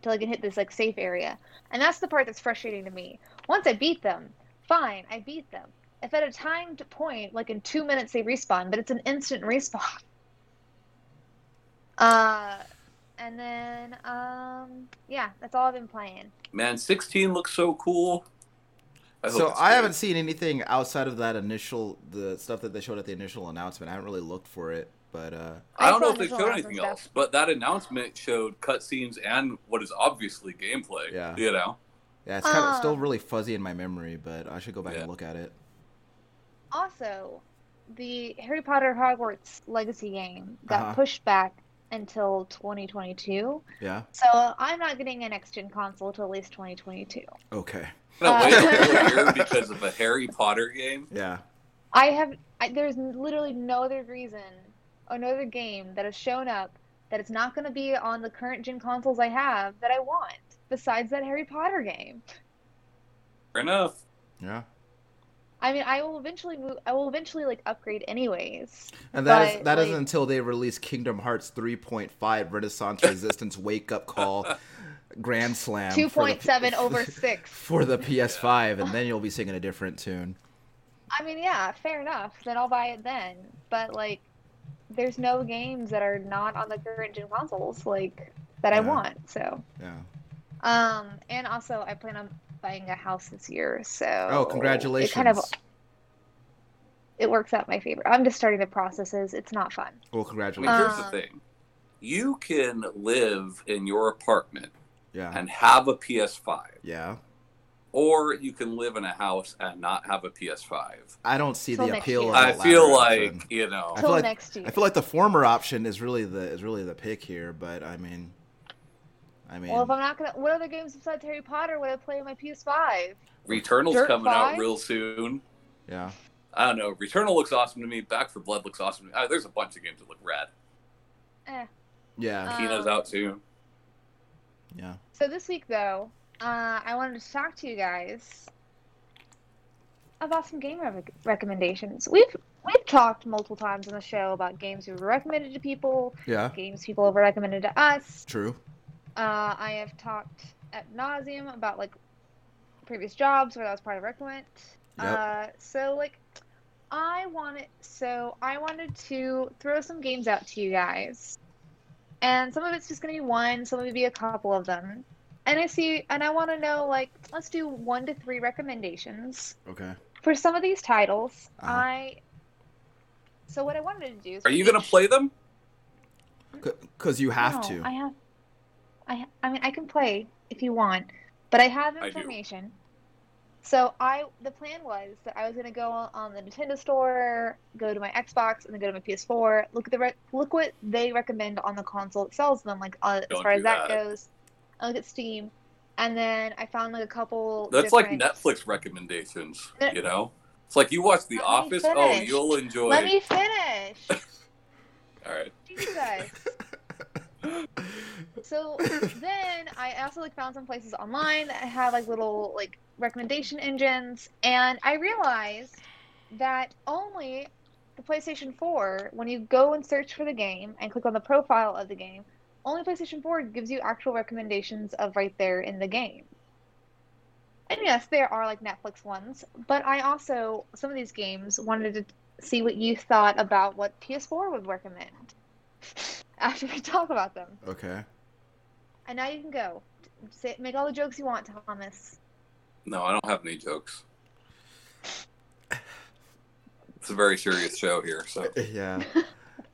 till I can hit this like safe area. And that's the part that's frustrating to me. Once I beat them, fine, I beat them. If at a timed point, like in two minutes, they respawn, but it's an instant respawn. Uh, and then um, yeah, that's all I've been playing. Man, 16 looks so cool. I So I haven't seen anything outside of that initial the stuff that they showed at the initial announcement. I haven't really looked for it, but uh I don't know if they initial showed announcement anything stuff. else, but that announcement showed cutscenes and what is obviously gameplay. Yeah. You know? yeah, it's kind of still really fuzzy in my memory, but I should go back Yeah. and look at it. Also, the Harry Potter Hogwarts Legacy game got Uh-huh. pushed back until 2022. Yeah. So I'm not getting a next gen console till at least 2022. Okay. I'm gonna Uh, wait a year because of a Harry Potter game. Yeah. I have I, there's literally no other reason or no other game that has shown up that it's not going to be on the current gen consoles I have that I want besides that Harry Potter game. Fair enough. Yeah. I mean, I will eventually move. I will eventually like upgrade anyways. And that is But, that like- not until they release Kingdom Hearts 3.5 Renaissance Resistance Wake Up Call Grand Slam Two for the point P- over six. for the PS5 and then you'll be singing a different tune. I mean, yeah, fair enough. Then I'll buy it then. But like, there's no games that are not on the current gen consoles like that I want. So, Yeah. um, and also I plan on buying a house this year. So, Oh, congratulations. It kind of it works out my favor. I'm just starting the processes. It's not fun. well, I mean, congratulations. here's Um, the thing: you can live in your apartment yeah. and have a PS5, Yeah. or you can live in a house and not have a PS5. I don't see Till the appeal year. of I feel like option. you know. I Till feel like- next year. I feel like the former option is really the is really the pick here, but I mean I mean well, if I'm not gonna, what other games besides Harry Potter would I play on my PS5? Returnal's Dirt coming out real soon. yeah. I don't know. Returnal looks awesome to me. Back 4 Blood looks awesome to me. Uh, there's a bunch of games that look rad. Eh. Yeah. Kena's Um, out too. Yeah. So this week, though, uh, I wanted to talk to you guys about some game re- recommendations. We've we've talked multiple times on the show about games we've recommended to people, Yeah. games people have recommended to us. True. Uh, I have talked at nauseum about like previous jobs where that was part of recommend. Yep. Uh, so like, I wanted so I wanted to throw some games out to you guys, and some of it's just gonna be one, some of it be a couple of them. And I see, and I want to know like, let's do one to three recommendations Okay. for some of these titles. Uh-huh. I. So what I wanted to do is. Are you gonna play them? Cuz you have no, to. I have. I I mean I can play if you want, but I have I do. information. So I the plan was that I was gonna go on- on the Nintendo store, go to my Xbox, and then go to my PS4. Look at the re- look what they recommend on the console that sells them, like uh, as far as that, that. goes. I look at Steam, and then I found like a couple. That's like Netflix recommendations. You know, it's like you watch The Let Office. Oh, you'll enjoy. Let me finish. All right. Jesus. So then I also like found some places online that have like little like recommendation engines, and I realized that only the PlayStation 4, when you go and search for the game and click on the profile of the game, only PlayStation 4 gives you actual recommendations of right there in the game. And yes, there are like Netflix ones, but I also some of these games wanted to see what you thought about what PS4 would recommend after we talk about them. okay. And now you can go. Say, make all the jokes you want, Thomas. No, I don't have any jokes. It's a very serious show here, so Yeah.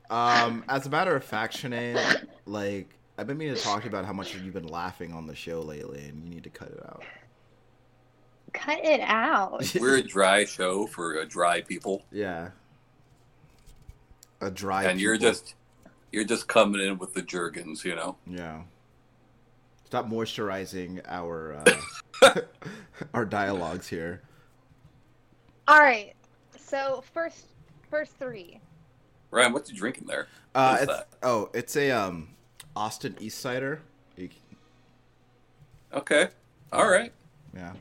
Um, as a matter of fact, Sinead, like I've been meaning to talk to you about how much you've been laughing on the show lately, and you need to cut it out. Cut it out. we're a dry show for uh, dry people, Yeah. A dry. and you're just you're just coming in with the jergens, you know. Yeah. Stop moisturizing our uh, our dialogues here. All right. So first, first three. Ryan, what's you drinking there? Uh, it's that? oh, it's a um, Austin Eastciders. Okay, all right. Yeah.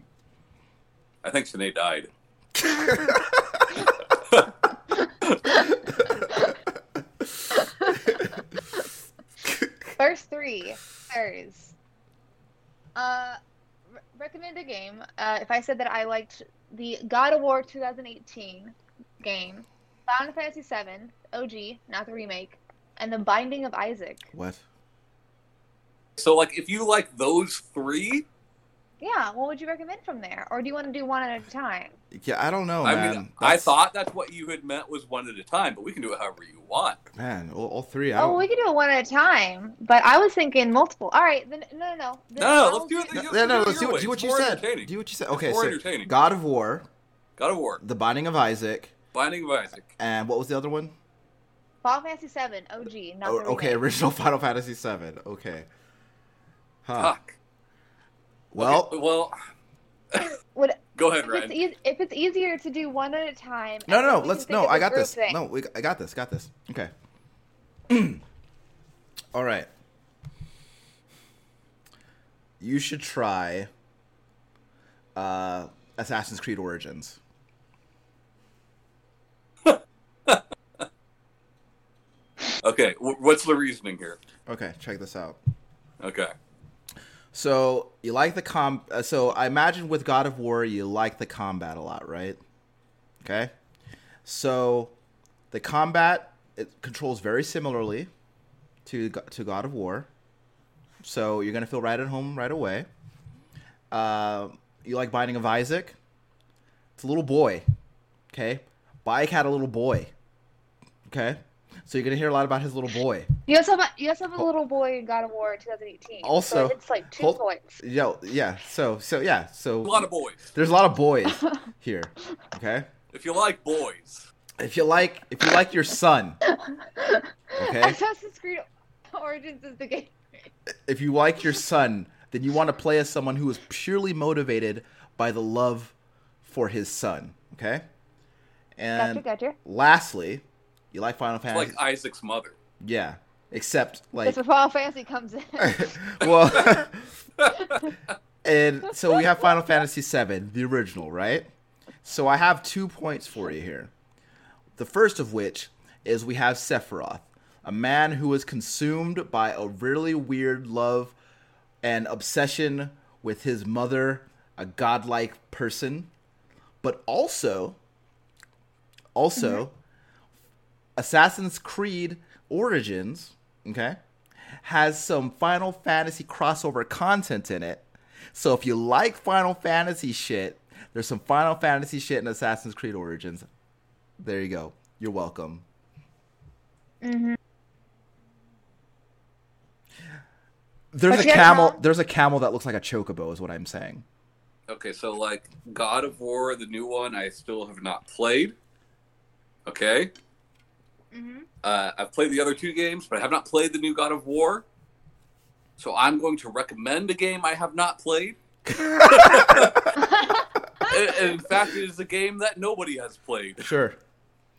I think Sinead died. First three. There's. Uh, re- recommend a game. Uh, if I said that I liked the God of War 2018 game, Final Fantasy VII OG, not the remake, and The Binding of Isaac. What? So, like, if you like those three, Yeah, what would you recommend from there, or do you want to do one at a time? Yeah, I don't know, I man. mean, I thought that's what you had meant was one at a time, but we can do it however you want. man, all, all three. I Oh, don't. we can do it one at a time, but I was thinking multiple. All right, then no, no, no. Then No, no, let's do it. no, You- no, no, let's do, your what- do what you more said. Do what you said. Okay, more so entertaining. God of War, God of War, The Binding of Isaac, Binding of Isaac. and what was the other one? Final Fantasy VII OG, not Oh, the okay, original Final Fantasy VII. Okay. Huh. Fuck. Well, Okay, well, Would go ahead, if it's, e- if it's easier to do one at a time. no, no, no. Let's can think no. of I a got this. thing. No, we, I got this. Got this. Okay. All right. You should try uh, Assassin's Creed Origins. Okay, wh- what's the reasoning here? Okay, check this out. Okay. So you like the com? uh, So I imagine with God of War, you like the combat a lot, right? Okay. So the combat it controls very similarly to to God of War. So you're gonna feel right at home right away. Uh, you like Binding of Isaac? It's a little boy. Okay. Bike had a little boy. Okay. So you're gonna hear a lot about his little boy. You also have a, you also have a little boy in God of War 2018. Also- so it's like two hold- points. Yo, yeah. So so yeah. So A lot of boys. there's a lot of boys here. Okay. If you like boys, If you like, if you like your son, okay. Assassin's Creed Origins is the game. If you like your son, then you want to play as someone who is purely motivated by the love for his son. Okay. And Gotcha, gotcha. lastly, you like Final it's Fantasy. like Isaac's mother. yeah. Except like That's where Final Fantasy comes in. well, and so we have Final Fantasy VII, the original, right? So I have two points for you here. The first of which is we have Sephiroth, a man who is consumed by a really weird love and obsession with his mother, a godlike person, but also, also, mm-hmm. Assassin's Creed Origins, okay, has some Final Fantasy crossover content in it. So if you like Final Fantasy shit, there's some Final Fantasy shit in Assassin's Creed Origins. There you go. You're welcome. hmm There's But a camel. tell- There's a camel that looks like a chocobo. Is what I'm saying. Okay, so like God of War, the new one, I still have not played. Okay. Hmm Uh, I've played the other two games, but I have not played the new God of War. So I'm going to recommend a game I have not played. and, and in fact, it is a game that nobody has played. Sure.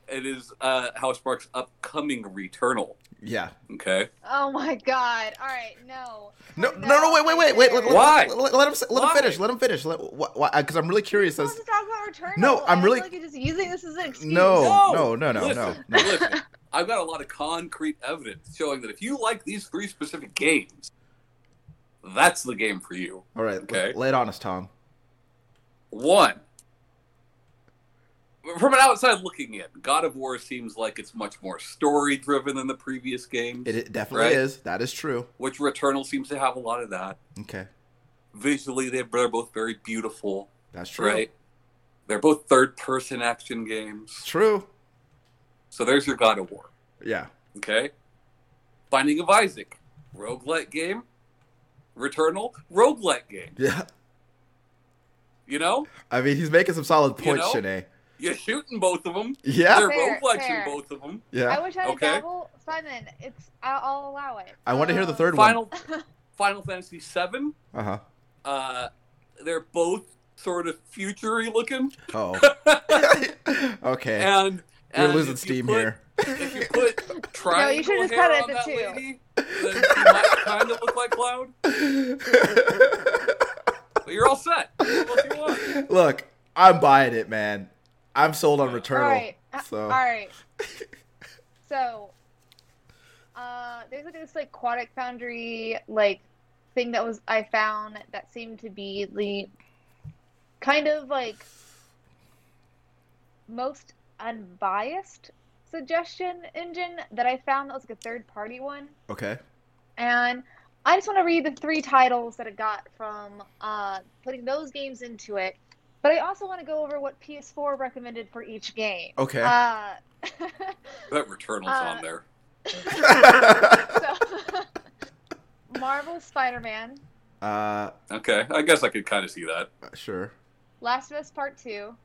It is uh, Housemarque's upcoming Returnal. Yeah. Okay. oh my god. All right, no. No, no, no, down wait, wait, wait, wait. Let, let- Why? Let, let, let him, s- let him finish. Let him finish. Let, Because uh, I'm really curious. As, to talk about Returnal? No, I'm really- like you're just using this as an excuse. No, no, no, no, listen, no, no. Listen, I've got a lot of concrete evidence showing that if you like these three specific games, that's the game for you. all right. Okay. Lay it on us, Tom. One, from an outside looking in, God of War seems like it's much more story driven than the previous games, It, it definitely Right. is. That is true. which Returnal seems to have a lot of that. Okay. Visually, they're, both very beautiful, That's true. right? They're both third person action games. True. So there's your God of War. Yeah. Okay. Binding of Isaac, roguelike game. Returnal, roguelike game. Yeah. You know, I mean, he's making some solid You points, know? Shanae. You're shooting both of them. Yeah. They're Fair, roguelikes fair. both of them. Yeah. I wish I had Okay. a dabble. Simon, it's I'll, I'll allow it. I want to hear the third one. Final Final Fantasy VII. Uh huh. Uh, they're both sort of futury looking, Oh. okay. and, You're and losing if you steam put- here. If you put triangle should've just hair cut it on at that two. lady, then she might kind of look like Cloud. But you're all set. You? Look, I'm buying it, man. I'm sold on Returnal. All right. uh, So All right. So, uh, there's like this like a Quantic Foundry like thing that was I found that seemed to be the kind of like most unbiased suggestion engine that I found that was like a third party one. okay. And I just want to read the three titles that it got from uh, putting those games into it. But I also want to go over what PS4 recommended for each game. Okay. Uh, That Returnal's Uh, on there. so, Marvel Spider-Man, uh, Okay, I guess I could kind of see that. sure. Last of Us Part Two,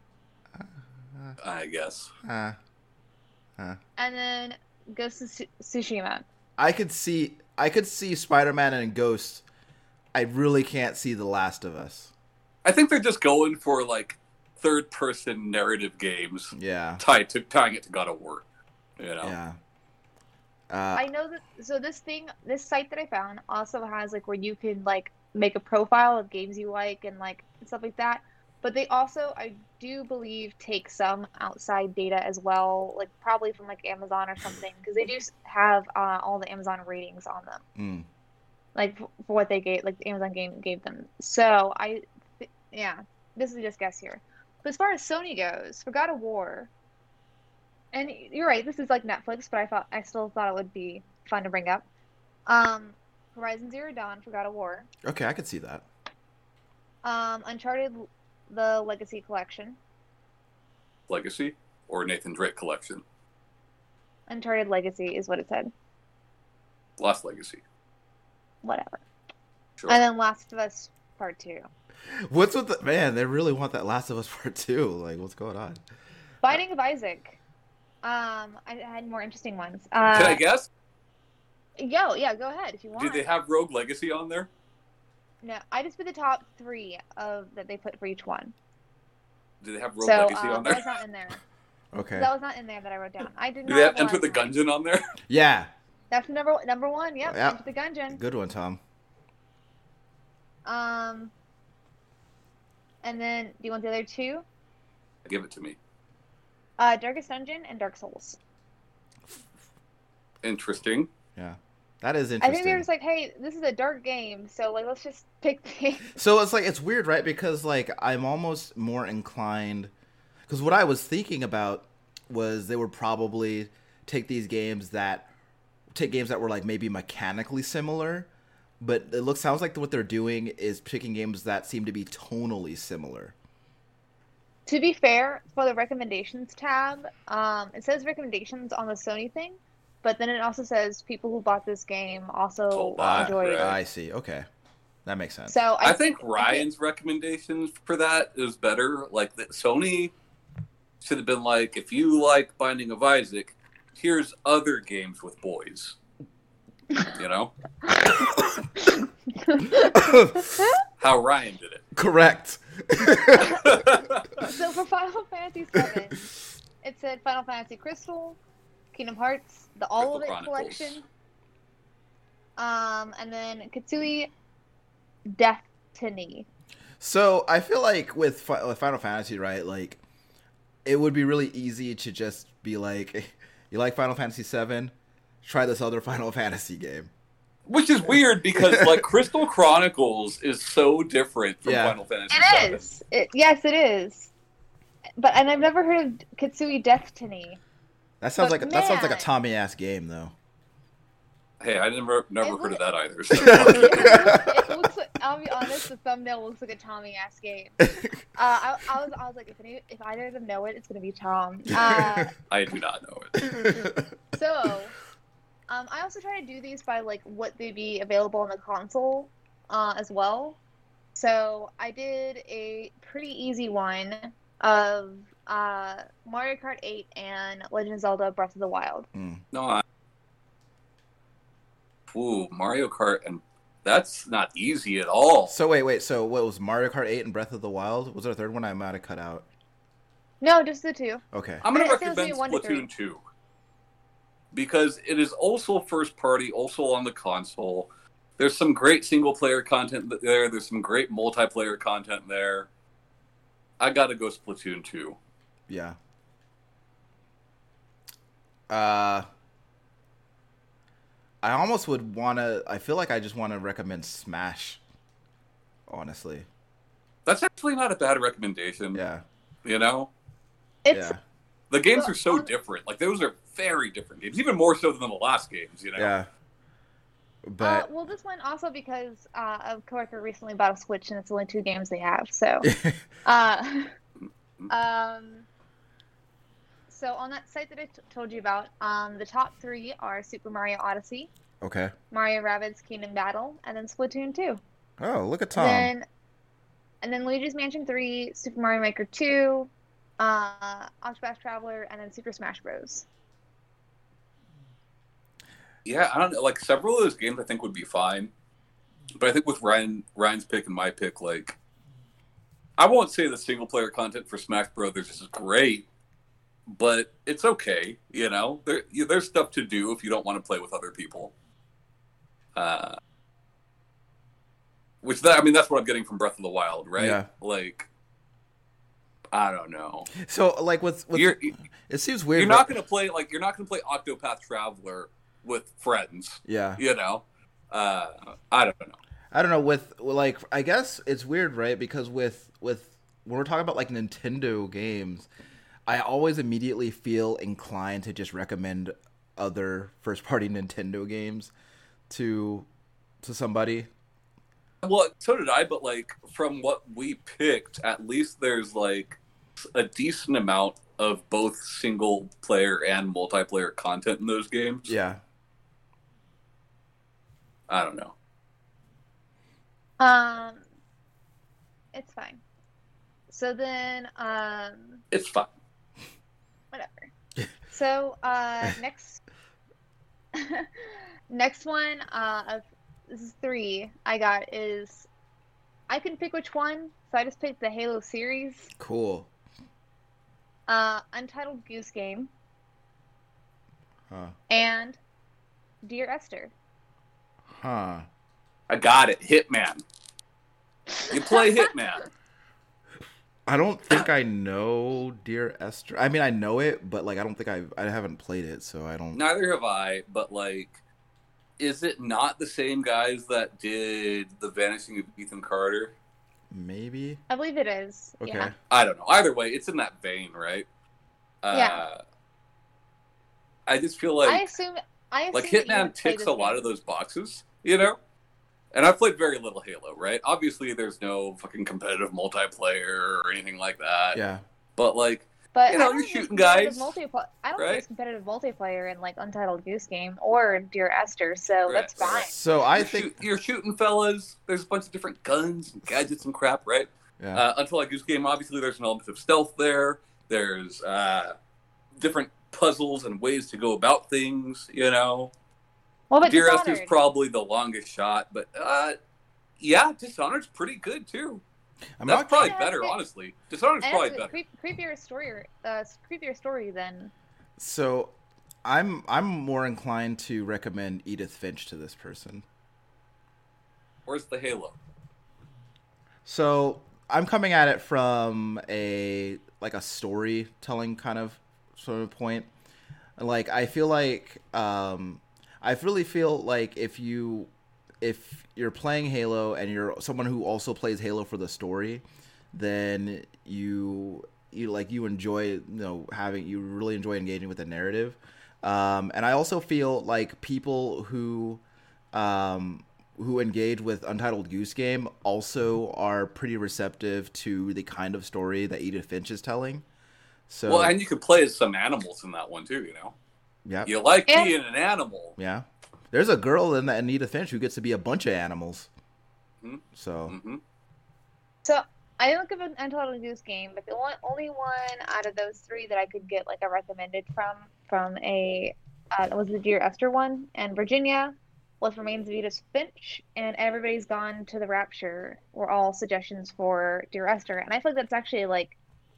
I guess. Uh, and then Ghost of Tsu- Tsushima. I could see. I could see Spider-Man and Ghost. I really can't see The Last of Us. I think they're just going for like third-person narrative games, Yeah. tied to tying it to God of War. You know. Yeah. Uh, I know that. So this thing, this site that I found also has like where you can like make a profile of games you like and like stuff like that. But they also, I do believe, take some outside data as well, like probably from like Amazon or something, because they do have uh, all the Amazon ratings on them, Mm. like f- for what they gave, like the Amazon game gave them. So I, th- yeah, this is just guess here. But as far as Sony goes, for God of War, and you're right, this is like Netflix, but I thought I still thought it would be fun to bring up. Um, Horizon Zero Dawn for God of War, Okay, I could see that. um, Uncharted, the Legacy Collection, Legacy or Nathan Drake collection. Uncharted Legacy is what it said. Lost Legacy. Whatever. Sure. And then Last of Us Part Two. What's with the man? They really want that Last of Us Part Two. Like, what's going on? Binding of Isaac. Um, I I had more interesting ones. Can I Uh, guess? yo, yeah, go ahead if you want. Do they have Rogue Legacy on there? No, I just put the top three of that they put for each one. Do they have Rogue so Legacy uh, on that there? was not in there. Okay. That was not in there that I wrote down. I did Did not. they have know Enter the last. Gungeon on there? Yeah, That's number number one. Yep, Yeah. Enter the Gungeon. good one, Tom. Um, and then do you want the other two? Give it to me. Uh, Darkest Dungeon and Dark Souls. Interesting. Yeah, that is interesting. I think they're just like, hey, this is a dark game, so like let's just pick the. So it's like it's weird, right? Because like I'm almost more inclined because what I was thinking about was they would probably take these games that take games that were like maybe mechanically similar, but it looks sounds like what they're doing is picking games that seem to be tonally similar. To be fair, for the recommendations tab, um, it says recommendations on the Sony thing, but then it also says people who bought this game also Oh, wow, enjoyed it. I see. Okay, that makes sense. So I, I, think Ryan's recommendations for that is better. Like that Sony should have been like, if you like Binding of Isaac, here's other games with boys. You know how Ryan did it. Correct. so for Final Fantasy VII, it said Final Fantasy Crystal, Kingdom Hearts, the All of It Chronicles. collection, um, and then Katsui Destiny. So I feel like with with Final Fantasy, right? Like, it would be really easy to just be like, "You like Final Fantasy VII? Try this other Final Fantasy game." Which is weird because like Crystal Chronicles is so different from Yeah. Final Fantasy. It VII. is. It, yes, it is. But and I've never heard of Katsui Destiny. That sounds But like that sounds like a. Tommy ass game, though. Hey, I never never It heard would- of that either. it looks like, I'll be honest, the thumbnail looks like a Tommy ass game. Uh, I, I was I was like, if any, if either of them know it, it's gonna be Tom. Uh, I do not know it. so, um, I also try to do these by like what they be available on the console, uh, as well. So I did a pretty easy one of uh, Mario Kart 8 and Legend of Zelda: Breath of the Wild. No, I... Ooh, Mario Kart, and that's not easy at all. so wait, wait. So what was Mario Kart 8 and Breath of the Wild? Was there a third one I might have cut out? No, just the two. Okay. I'm going I to think it was recommend maybe one to three. Splatoon 2 because it is also first party, also on the console. There's some great single player content there. There's some great multiplayer content there. I got to go Splatoon 2. Yeah. Uh, I almost would want to. I feel like I just want to recommend Smash. Honestly, That's actually not a bad recommendation. yeah, You know, It's yeah, the games are so different. Like those are very different games, even more so than the last games. You know. yeah. uh, But well, this one also because uh, a coworker recently bought a Switch and it's only two games they have. So, uh, um, so on that site that I t- told you about, um, the top three are Super Mario Odyssey, okay. Mario Rabbids Kingdom Battle, and then Splatoon 2. Oh, look at Tom. Then, and then Luigi's Mansion 3, Super Mario Maker 2, uh, Octopath Traveler, and then Super Smash Bros. Yeah, I don't know. Like several of those games, I think would be fine, but I think with Ryan Ryan's pick and my pick, like I won't say the single player content for Smash Brothers is great, but it's okay. You know, there you, there's stuff to do if you don't want to play with other people. Uh, which that I mean, that's what I'm getting from Breath of the Wild, right? Yeah. Like I don't know. So like with, with You're it seems weird. you're not gonna play like you're not gonna play Octopath Traveler with friends. Yeah. You know. Uh, I don't know. I don't know with like I guess it's weird, right? Because with with when we're talking about like Nintendo games, I always immediately feel inclined to just recommend other first party Nintendo games to to somebody. Well, so did I, but like from what we picked, at least there's like a decent amount of both single player and multiplayer content in those games. Yeah. I don't know. Um, it's fine. So then, um, It's fine. whatever. So uh, next, next one uh, of this is three I got is I can pick which one, so I just picked the Halo series, Cool. uh, Untitled Goose Game, Huh. and Dear Esther. Huh. I got it. Hitman. You play Hitman. I don't think I know Dear Esther. I mean, I know it, but like I don't think I I haven't played it, so I don't. Neither have I, but like, is it not the same guys that did The Vanishing of Ethan Carter? Maybe. I believe it is. Okay. Yeah. I don't know. Either way, it's in that vein, right? Uh, Yeah. I just feel like I assume. I assume like Hitman ticks this a lot of those boxes, you know. And I've played very little Halo, right? Obviously, there's no fucking competitive multiplayer or anything like that. Yeah. But like, But You know, I don't you're shooting guys, Multipl- I don't right? think it's competitive multiplayer in like Untitled Goose Game or Dear Esther, so Right, that's fine. right. So I you're, think. shoot, you're shooting fellas. There's a bunch of different guns and gadgets and crap, right? Yeah. Uh, until like Goose Game, obviously, there's an element of stealth there. There's uh, different puzzles and ways to go about things, you know. Well, but Dear Dishonored. Esther's probably the longest shot, but uh, yeah, Dishonored's pretty good too. I'm That's not. probably Yeah, better, it- honestly. Dishonored's And probably it's a better. creep, creepier story, uh, creepier story than So, I'm I'm more inclined to recommend Edith Finch to this person. Where's the Halo? So I'm coming at it from a like a storytelling kind of sort of point. Like I feel like um, I really feel like if you if you're playing Halo and you're someone who also plays Halo for the story, then you you like you enjoy you know having you really enjoy engaging with the narrative. Um, and I also feel like people who um, who engage with Untitled Goose Game also are pretty receptive to the kind of story that Edith Finch is telling. So Well, and you could play as some animals in that one too. You know, yeah, you like Yeah. being an animal. yeah. There's a girl in that Edith Finch who gets to be a bunch of animals. Mhm. So hmm So I look at an Untitled Goose Game, but the one, only one out of those three that I could get like a recommended from from a uh, was the Dear Esther one, and Virginia What Remains of Edith Finch, and Everybody's Gone to the Rapture were all suggestions for Dear Esther, and I feel like that's actually like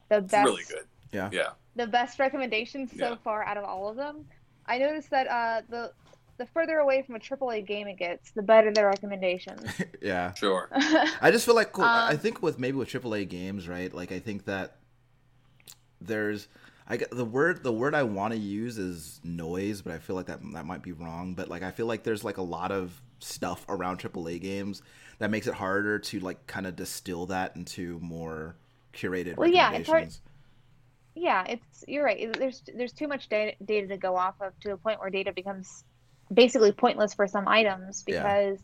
the It's best really good. Yeah. Yeah. the best recommendations so Yeah. far out of all of them. I noticed that uh, the the further away from a AAA game it gets, the better the recommendations. yeah, Sure. I just feel like I Um, think with maybe with AAA games, right? Like I think that there's I get the word the word I want to use is noise, but I feel like that that might be wrong. But like I feel like there's like a lot of stuff around AAA games that makes it harder to like kind of distill that into more curated Well, yeah, it's hard- recommendations. yeah, it's you're right. There's there's too much data, data to go off of to a point where data becomes basically pointless for some items Yeah. because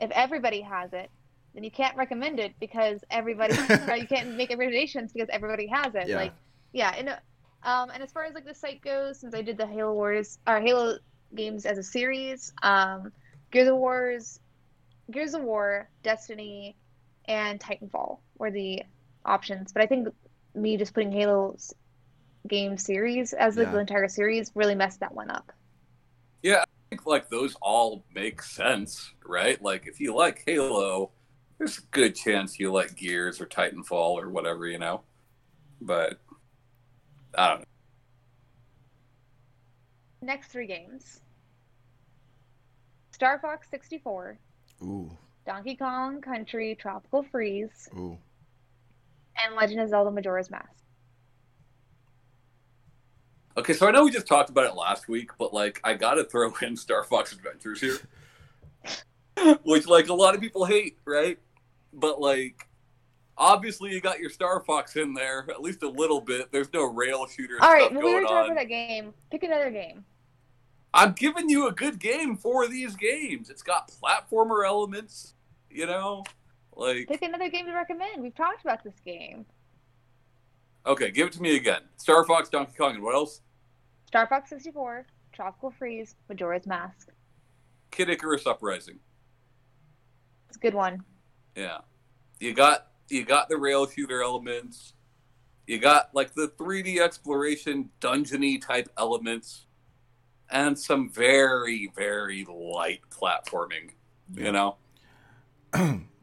if everybody has it, then you can't recommend it because everybody or you can't make recommendations because everybody has it. Yeah. Like yeah, and uh, um and as far as like the site goes, since I did the Halo Wars or Halo games as a series, um Gears of Wars Gears of War, Destiny, and Titanfall were the options. But I think me just putting Halo's game series as like Yeah. the entire series really messed that one up. I think like those all make sense, right? Like if you like Halo, there's a good chance you like Gears or Titanfall or whatever, you know. But I don't know. Next three games. Star Fox 64, Ooh, Donkey Kong Country Tropical Freeze, ooh. and Legend of Zelda Majora's Mask. Okay, so I know we just talked about it last week, but like I gotta throw in Star Fox Adventures here. Which like a lot of people hate, right? But like obviously you got your Star Fox in there, at least a little bit. There's no rail shooter All right, well, we talked on. about that game. Pick another game. I'm giving you a good game for these games. It's got platformer elements, you know? Like Pick another game to recommend. We've talked about this game. Okay, give it to me again. Star Fox, Donkey Kong, and what else? Star Fox 64, Tropical Freeze, Majora's Mask. Kid Icarus Uprising. It's a good one. Yeah. You got you got the rail shooter elements. You got like the 3D exploration dungeony type elements and some very very light platforming, you know.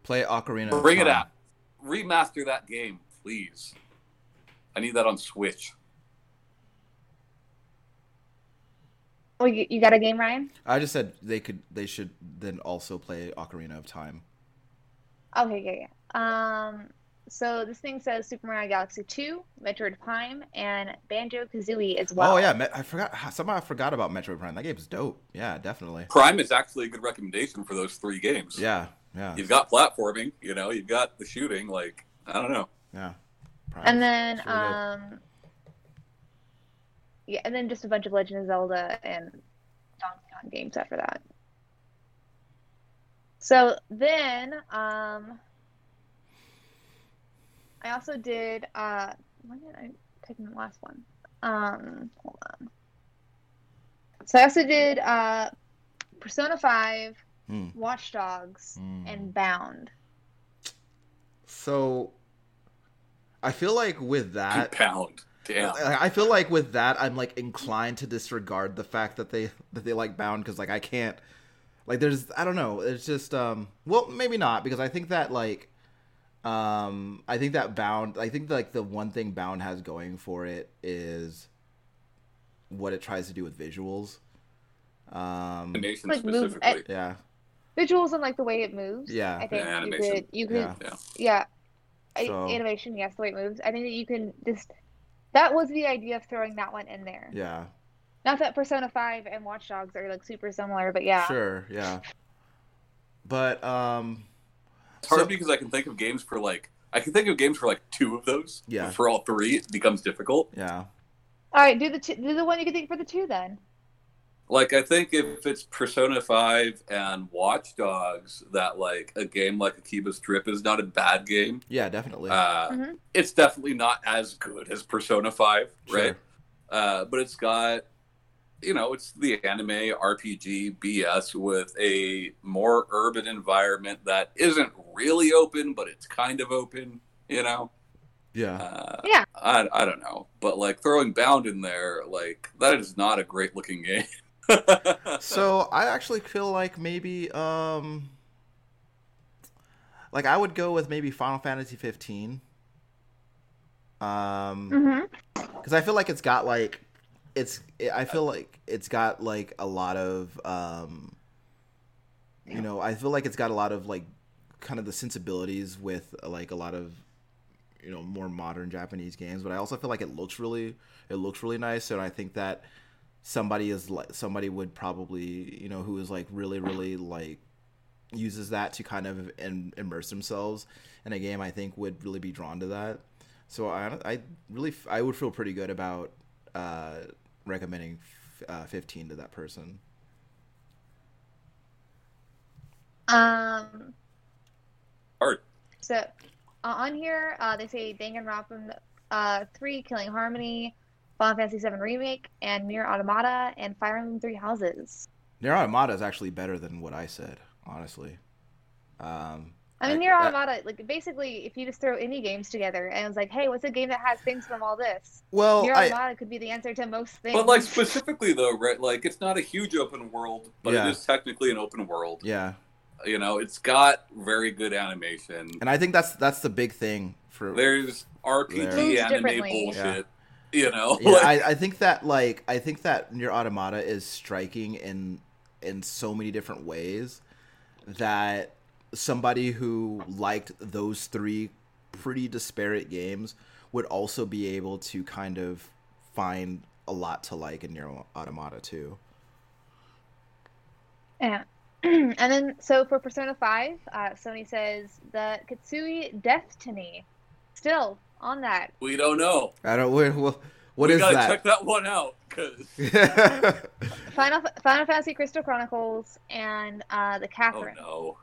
Play Ocarina. of Bring it Time. out. Remaster that game, please. I need that on Switch. Oh, you, you got a game, Ryan? I just said they could. They should then also play Ocarina of Time. Okay, yeah, yeah. Um, so this thing says Super Mario Galaxy 2, Metroid Prime, and Banjo Kazooie as well. Oh yeah, Me- I forgot. Somehow I forgot about Metroid Prime. That game game's dope. Yeah, definitely. Prime is actually a good recommendation for those three games. Yeah, yeah, You've got platforming, you know, you've got the shooting, like I don't know. yeah. Prime. And then, really um, yeah, and then just a bunch of Legend of Zelda and Donkey Kong games after that. So then, um, I also did, uh, when did I take the last one? Um, hold on. So I also did, uh, Persona 5, Hmm. Watch Dogs, Hmm. and Bound. So, I feel like with that, Pound. Damn. I I feel like with that, I'm like inclined to disregard the fact that they that they like Bound because like I can't, like there's I don't know. It's just um well maybe not because I think that like um I think that Bound I think like the one thing Bound has going for it is what it tries to do with visuals. Um Animation Like move- specifically. yeah Visuals and like the way it moves. Yeah. I think Yeah, you animation. could you could yeah yeah. Yeah. I- So- Animation, yes, the way it moves. I think that you can just. That was the idea of throwing that one in there. yeah Not that Persona 5 and Watch Dogs are like super similar, but yeah. sure yeah. But um It's hard So- because I can think of games for like I can think of games for like two of those. Yeah. But For all three, it becomes difficult. yeah All right, do the two, do the one you can think for the two then. Like I think if it's Persona Five and Watch Dogs, that like a game like Akiba's Trip is not a bad game. yeah definitely Uh, Mhm. It's definitely not as good as Persona Five, Sure. right? Uh, but it's got, you know, it's the anime RPG BS with a more urban environment that isn't really open, but it's kind of open. You know. yeah Uh, Yeah. I, I don't know, but like throwing Bound in there, like that is not a great looking game. So I actually feel like maybe um like I would go with maybe Final Fantasy 15. Um Mm-hmm. cuz I feel like it's got like it's I feel like it's got like a lot of um you know, I feel like it's got a lot of like kind of the sensibilities with like a lot of you know more modern Japanese games, but I also feel like it looks really it looks really nice, and I think that somebody is like somebody would probably you know who is like really really like uses that to kind of in, immerse themselves in a game. I think would really be drawn to that. So I I really I would feel pretty good about uh, recommending uh, 15 to that person. Um. art So uh, on here, uh, they say Danganronpa uh, 3, Killing Harmony, Final Fantasy VII Remake, and Nier Automata, and Fire Emblem Three Houses. Nier Automata is actually better than what I said, honestly. Um, I mean, I- Nier I- Automata, like basically, if you just throw any games together and it's like, hey, what's a game that has things from all this? well, Nier I, Automata could be the answer to most things. but like specifically though, right? Like it's not a huge open world, but Yeah. it is technically an open world. yeah, You know, it's got very good animation. and I think that's that's the big thing for There's RPG Moves anime differently. bullshit. You know, yeah, Like, I, I think that like I think that Nier Automata is striking in in so many different ways that somebody who liked those three pretty disparate games would also be able to kind of find a lot to like in Nier Automata too. Yeah. and then, so for Persona 5, uh, Sony says the Katsui Destiny still on that. We don't know. I don't. Well, what we is gotta that? check that one out because Final Final Fantasy Crystal Chronicles and uh, the oh Catherine. no,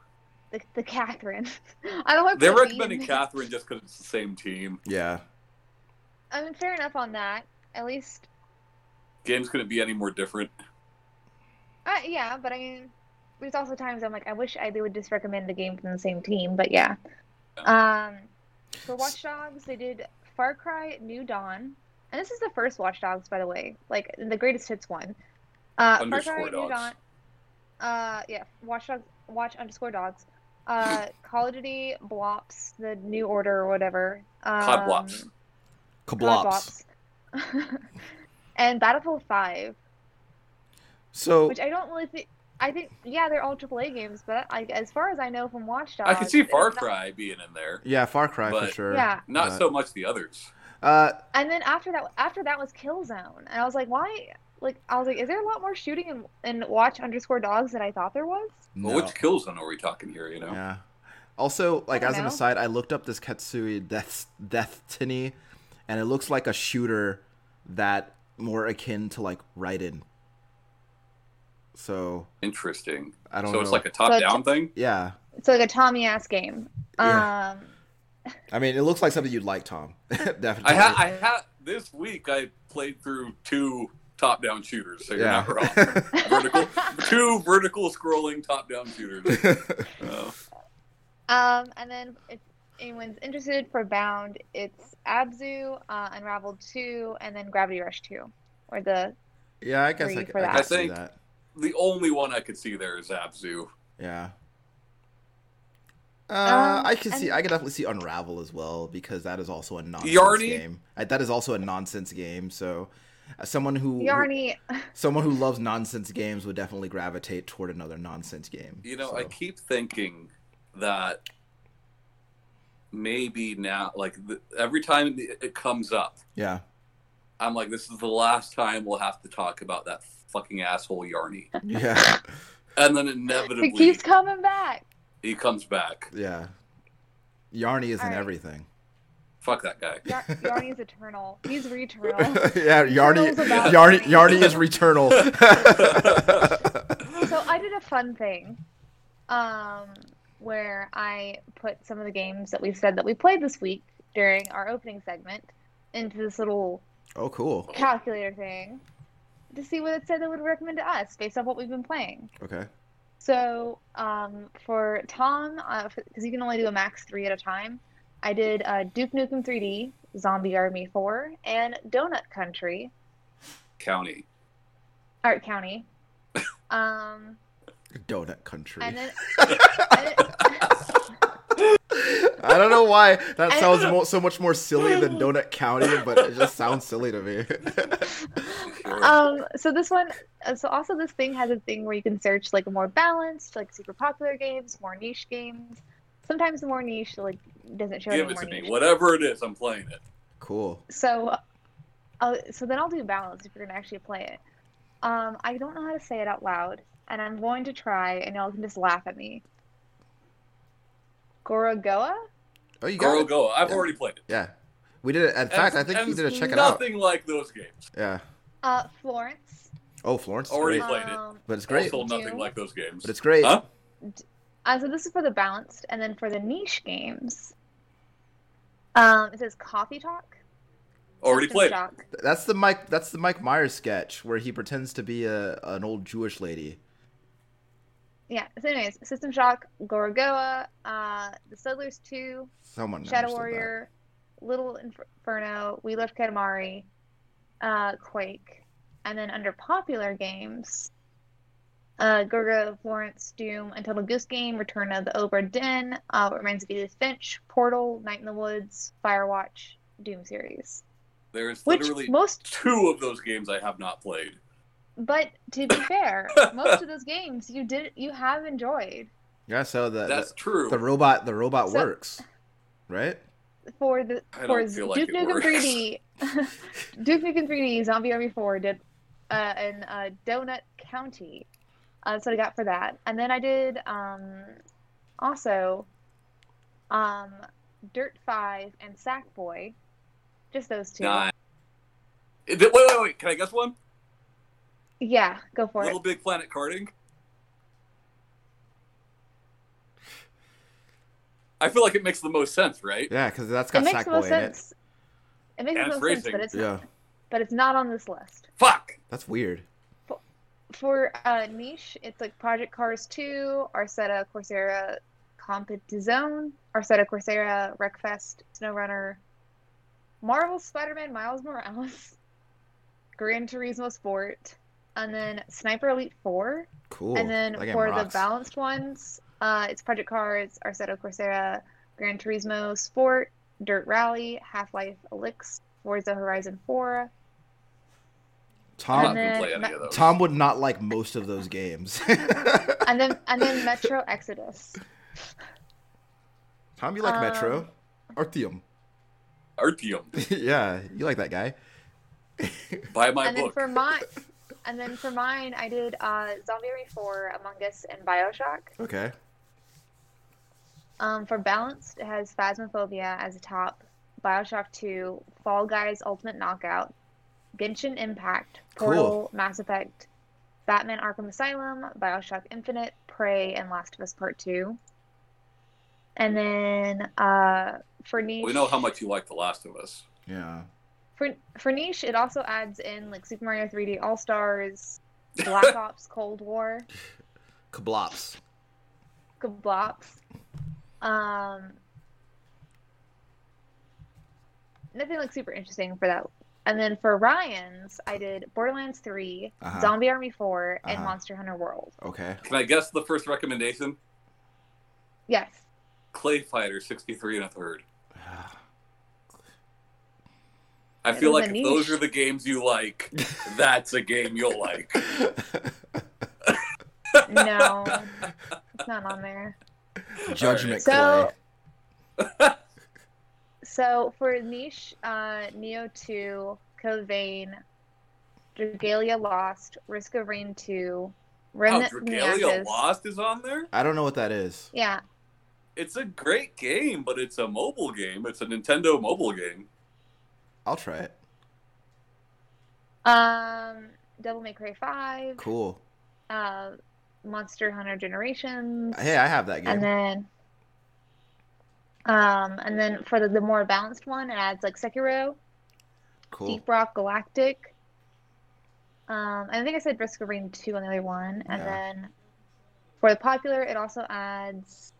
The, the Catherine. I don't want they're to recommending Catherine just because it's the same team. yeah. I mean, fair enough on that. At least, Game's couldn't be any more different. uh, yeah. But I mean, there's also times I'm like, I wish I they would just recommend a game from the same team. But yeah. Um, for Watch Dogs, they did Far Cry New Dawn, and this is the first Watch Dogs, by the way, like the greatest hits one. Uh, Far Underscore Cry New. Dawn. Uh, yeah, Watch Dogs, Watch underscore Dogs. Uh, Call of Duty Blops, the New Order or whatever. Um, Cod Blops. Kablops. Blops. and Battlefield 5, So which I don't really think. I think yeah, they're all AAA games, but I, as far as I know from Watch Dogs, I could see it's Far not- Cry being in there, yeah, Far Cry for sure. Yeah. not But- so much the others. Uh, And then after that, after that was Killzone, and I was like, why? Like I was like, is there a lot more shooting in, in Watch underscore Dogs than I thought there was? no. Well, which Killzone are we talking here? You know, Yeah. Also, like don't as an aside, I looked up this Katsui Death Destiny, and it looks like a shooter that more akin to like Raiden. So interesting. I don't know. So know. it's like a top-down So thing. yeah. It's like a Tommy ass game. Yeah. Um, I mean, it looks like something you'd like, Tom. Definitely. I had, I had this week. I played through two top-down shooters. So you're not wrong. vertical, two vertical scrolling top-down shooters. Oh. um, and then if anyone's interested for Bound, it's Abzu, uh, Unraveled two, and then Gravity Rush two, or the yeah, I guess I, Three could- for I that. could I see think- that. The only one I could see there is Abzu. Yeah. Uh, Um, I can see. I can definitely see Unravel as well because that is also a nonsense Yarny? game. That is also a nonsense game. So, uh, someone who Yarny. someone who loves nonsense games would definitely gravitate toward another nonsense game. You know, So, I keep thinking that maybe now, like the, every time it it comes up, yeah, I'm like, this is the last time we'll have to talk about that fucking asshole Yarny. yeah, And then It inevitably keeps coming back. he comes back. yeah. Yarny isn't Alright. everything. Fuck that guy. Yar- Yarny's eternal. He's returnal. yeah, Yarny, Eternal's about Yarny, Yarny. Yarny is returnal. so I did a fun thing, um, where I put some of the games that we said that we played this week during our opening segment into this little oh, cool. calculator thing to see what it said it would recommend to us based off what we've been playing. Okay. So um, for Tom, because you can only do a max three at a time, I did uh, Duke Nukem 3D, Zombie Army 4, and Donut Country, County. Art County. Um, Donut country. and then, and then- I don't know why that I- sounds mo- so much more silly than Donut County, but it just sounds silly to me. Um, so this one, uh, so also this thing has a thing where you can search like more balanced, like super popular games, more niche games. Sometimes the more niche like doesn't show Give it to me. niche. Whatever it is, I'm playing it. cool. So, uh, so then I'll do balance if you're gonna actually play it. Um, I don't know how to say it out loud, and I'm going to try, and y'all can just laugh at me. Gorogoa? Oh, you got Go it. I've Yeah. already played it. Yeah, we did it. In fact, And- I think and you did a check it out. Nothing like those games. Yeah. Uh, Florence. Oh, Florence. is Already great. played it. Um, but it's great. Also, nothing Doom. like those games. But it's great. Huh? uh, so this is for the balanced, and then for the niche games, um, it says Coffee Talk. Already System played. Shock. That's the Mike. That's the Mike Myers sketch where he pretends to be a an old Jewish lady. Yeah. So, anyways, System Shock, Gorogoa, uh, The Settlers 2, Someone Shadow understood Warrior, Little Inferno, We Love Katamari, uh, Quake, and then under popular games, uh, Gorgo, Florence, Doom, Untitled Goose Game, Return of the Obra Dinn, uh, What Remains of Edith Finch, Portal, Night in the Woods, Firewatch, Doom series. There's Which literally most, two of those games I have not played. But to be fair, most of those games you did you have enjoyed. Yeah. So the That's the, true. the robot the robot So- works, right? for the I for don't feel like Duke it Nukem works. 3D, Duke Nukem 3D Zombie Army 4 did uh, in uh, Donut County. Uh, that's what I got for that, and then I did um, also um, Dirt 5 and Sackboy, just those two. Nine. Wait, wait, wait, wait. Can I guess one? Yeah, go for Little it. Little Big Planet karting. I feel like it makes the most sense, right? Yeah, because that's It got makes the most in it. sense. It makes And the it's most sense, but it's Yeah, but it's not on this list. Fuck. that's weird. For uh, niche, it's like Project Cars 2, Assetto Corsa Competizione, Assetto Corsa Wreckfest, SnowRunner, Marvel Spider-Man Miles Morales, Gran Turismo Sport, and then Sniper Elite 4. Cool. and then That game for the rocks. balanced ones, uh, it's Project Cars, Assetto Corsa, Gran Turismo Sport, Dirt Rally, Half-Life Alyx, Forza Horizon 4, Tom, then play Ma- Tom would not like most of those games. and then and then Metro Exodus. Tom, you like Um, Metro? Artyom. Artyom. yeah, you like that guy. Buy my and then book. for mine, and then for mine, I did uh, Zombie Army 4, Among Us, and Bioshock. okay. Um, for balanced, it has Phasmophobia as a top, Bioshock 2, Fall Guys Ultimate Knockout, Genshin Impact, Cool. Portal, Mass Effect, Batman Arkham Asylum, Bioshock Infinite, Prey, and Last of Us Part 2. And then uh, for niche, we know how much you like The Last of Us. Yeah. For for niche, it also adds in like Super Mario 3D All Stars, Black Ops Cold War, Kablops. Goblops. Um, nothing like super interesting for that. And then for Ryan's, I did Borderlands 3, Uh-huh. Zombie Army 4, and Uh-huh. Monster Hunter World. Okay. Can I guess the first recommendation? Yes. Clay Fighter 63 and a third. I It feel like if those are the games you like, that's a game you'll like. No, it's not on there. Judgment So- Clay. So for niche, uh, Nioh 2, Code Vein, Dragalia Lost, Risk of Rain 2, Wow, Remnant from the Dragalia Lost is on there? I don't know what that is. Yeah, It's a great game, but it's a mobile game. It's a Nintendo mobile game. I'll try it. Um, Devil May Cry 5, Cool. uh, Monster Hunter Generations, Hey, I have that game. and then, um, and then for the, the more balanced one, it adds like Sekiro, cool. Deep Rock Galactic. Um, I think I said Risk of Rain 2 on the other one, and Yeah. then for the popular, it also adds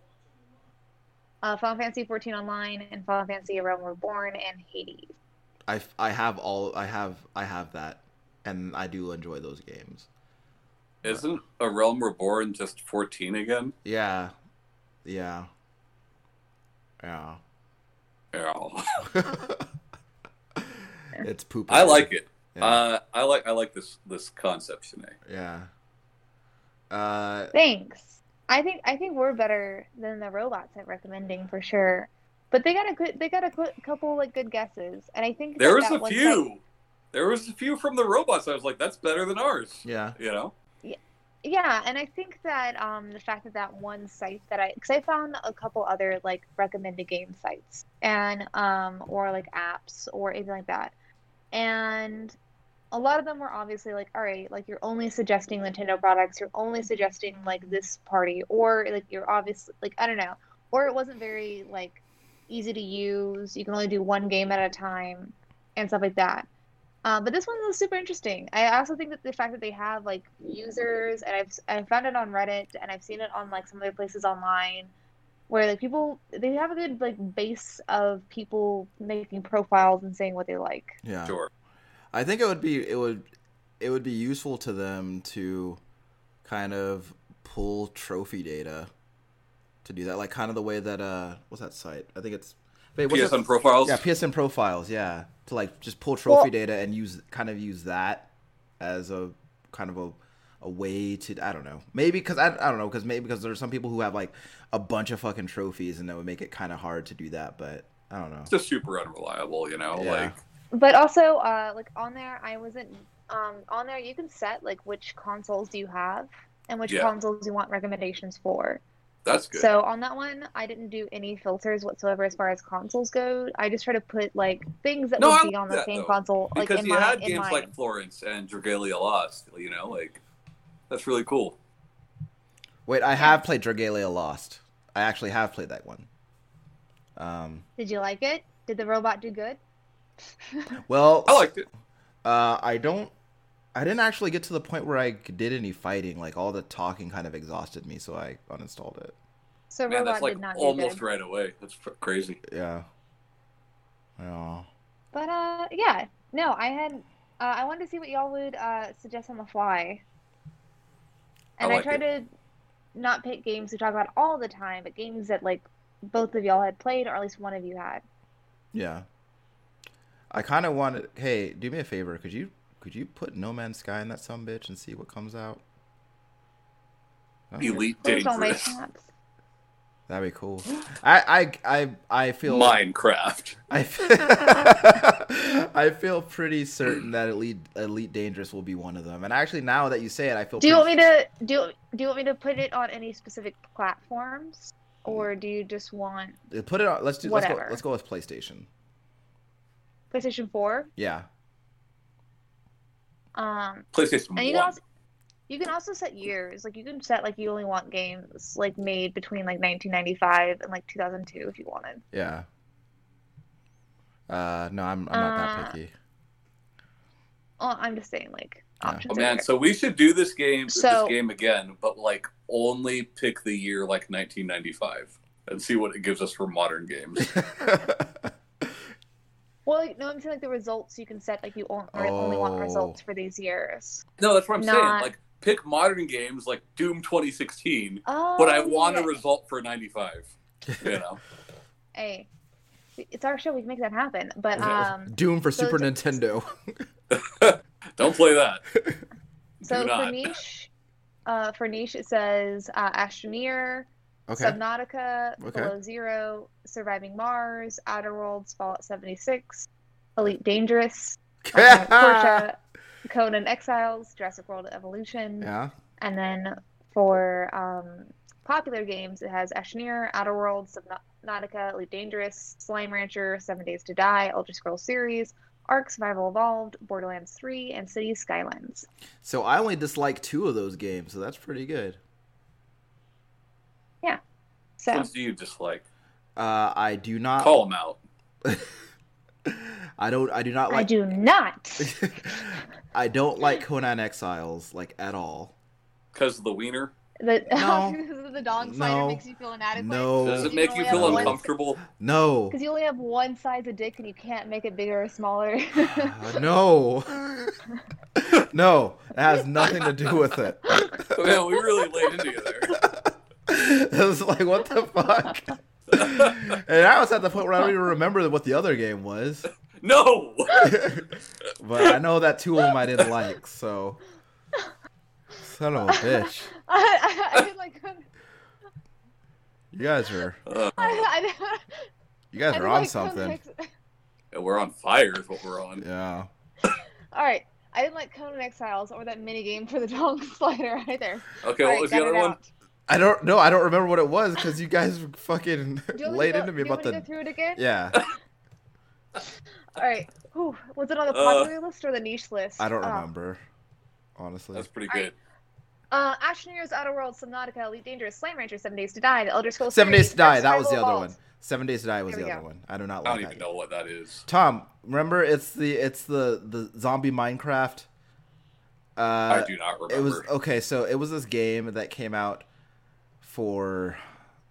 uh, Final Fantasy 14 Online and Final Fantasy: A Realm Reborn and Hades. I, I have all I have I have that, and I do enjoy those games. Isn't A Realm Reborn just 14 again? Yeah, yeah, yeah. Yeah. it's poop. I like it. Yeah. Uh, I like I like this this concept, Shanae. yeah. Uh, Thanks. I think I think we're better than the robots at recommending for sure. But they got a good they got a good, couple like good guesses, and I think There was a few. site- There was a few from the robots. I was like, that's better than ours. yeah. You know. Yeah, and I think that um, the fact that that one site that I, because I found a couple other like recommended game sites and um, or like apps or anything like that, and a lot of them were obviously like, all right, like you're only suggesting Nintendo products, you're only suggesting like this party, or like you're obviously like I don't know, or it wasn't very like easy to use. You can only do one game at a time and stuff like that. Uh, but this one was super interesting. I also think that the fact that they have like users, and I've I found it on Reddit, and I've seen it on like some other places online, where like people they have a good like base of people making profiles and saying what they like. Yeah. Sure. I think it would be it would it would be useful to them to kind of pull trophy data to do that, like kind of the way that uh what's that site? I think it's wait, what's PSN that- profiles. Yeah, PSN profiles. Yeah, to like just pull trophy Well- data and use kind of use that as a kind of a a way to I don't know maybe because I, I don't know because maybe because there are some people who have like a bunch of fucking trophies and that would make it kind of hard to do that but I don't know. It's just super unreliable, you know. Yeah. Like But also, uh, like on there, I wasn't um on there. You can set like which consoles do you have and which Yeah. consoles you want recommendations for. That's good. So on that one, I didn't do any filters whatsoever as far as consoles go. I just try to put like things that No, I would be on the that, same though, console, like because in you my had in games mine. like Florence and Dragalia Lost, you know, like that's really cool. Wait, I have played Dragalia Lost. I actually have played that one. Um, Did you like it? Did the robot do good? well, I liked it. Uh, I don't. I didn't actually get to the point where I did any fighting. Like all the talking kind of exhausted me, so I uninstalled it. So Man, robot that's like did not almost do good. right away. That's crazy. Yeah. Yeah. But uh, yeah, no, I had. Uh, I wanted to see what y'all would uh, suggest on the fly, and I, like tried to not pick games to talk about all the time, but games that like both of y'all had played, or at least one of you had. Yeah. I kind of wanted. Hey, do me a favor. Could you could you put No Man's Sky in that some bitch and see what comes out? Okay. Elite Post all my dangerous. That'd be cool. I I I I feel Minecraft. I feel, I feel pretty certain that Elite Elite Dangerous will be one of them. And actually, now that you say it, I feel. Do you want me to do? Do you want me to put it on any specific platforms, or do you just want Put it on. Let's do. Let's go. Whatever. Let's go with PlayStation. PlayStation Four? Yeah. Um, PlayStation and you One. can also you can also set years. Like you can set like you only want games like made between like 1995 and like 2002 if you wanted. Yeah. Uh, no, I'm I'm not that Uh, picky. Well, I'm just saying like Yeah. options. Oh are man, so we should do this game So- this game again, but like only pick the year like 1995 and see what it gives us for modern games. Well, like, no, I'm saying like the results you can set like you only, only want Oh. results for these years. no, that's what I'm saying. Like pick modern games like Doom 2016, Oh, but I want yeah. a result for 95. You know. Hey, it's our show. We can make that happen. But um, Doom for so Super it's- Nintendo. Don't play that. so for not. niche, uh, for niche it says uh, Astroneer, Okay. Subnautica, Okay. Below Zero, Surviving Mars, Outer Worlds, Fallout 76, Elite Dangerous, uh, Porsche, Conan Exiles, Jurassic World Evolution, yeah. and then for um, popular games it has Astroneer, Outer Worlds, Subnautica, Elite Dangerous, Slime Rancher, Seven Days to Die, Elder Scroll Series, Ark Survival Evolved, Borderlands 3, and Cities Skylines. So I only dislike two of those games, so that's pretty good. So Which do you dislike? Uh, I do not. Call them out. I don't. I do not like. I do not. I don't like Conan Exiles like at all. Because the wiener? The, No. the dog slider No. makes you feel inadequate. No. Does it You make only you have feel one- uncomfortable? No. Because you only have one size of dick and you can't make it bigger or smaller. Uh, no. no. It has nothing to do with it. Man, we really laid into you there. it was like, what the fuck? and I was at the point where I don't even remember what the other game was. No! but I know that two of them I didn't like, so. Son of a bitch. I, I, I didn't like. You guys are. Uh, I, I, You guys I are on like something. Conan we're on fire is what we're on. Yeah. All right, I didn't like Conan Exiles or that mini game for the dog slider either. Okay, All what right, was the other one? out. I don't know. I don't remember what it was because you guys fucking you laid to go, into me do you about want me to the. go through it again? Yeah. All right. Whew. Was it on the Uh, popular list or the niche list? I don't Oh. remember. Honestly. That's pretty All good. Uh, Astroneer's Outer Worlds, Subnautica, Elite Dangerous, Slime Rancher, Seven Days to Die, The Elder Scrolls Seven Days to Die. That was the other one. Seven Days to Die was the we other one. I do not Like I don't that. even know what that is. Tom, remember it's the it's the the zombie Minecraft. Uh, I do not remember. It was okay. So it was this game that came out for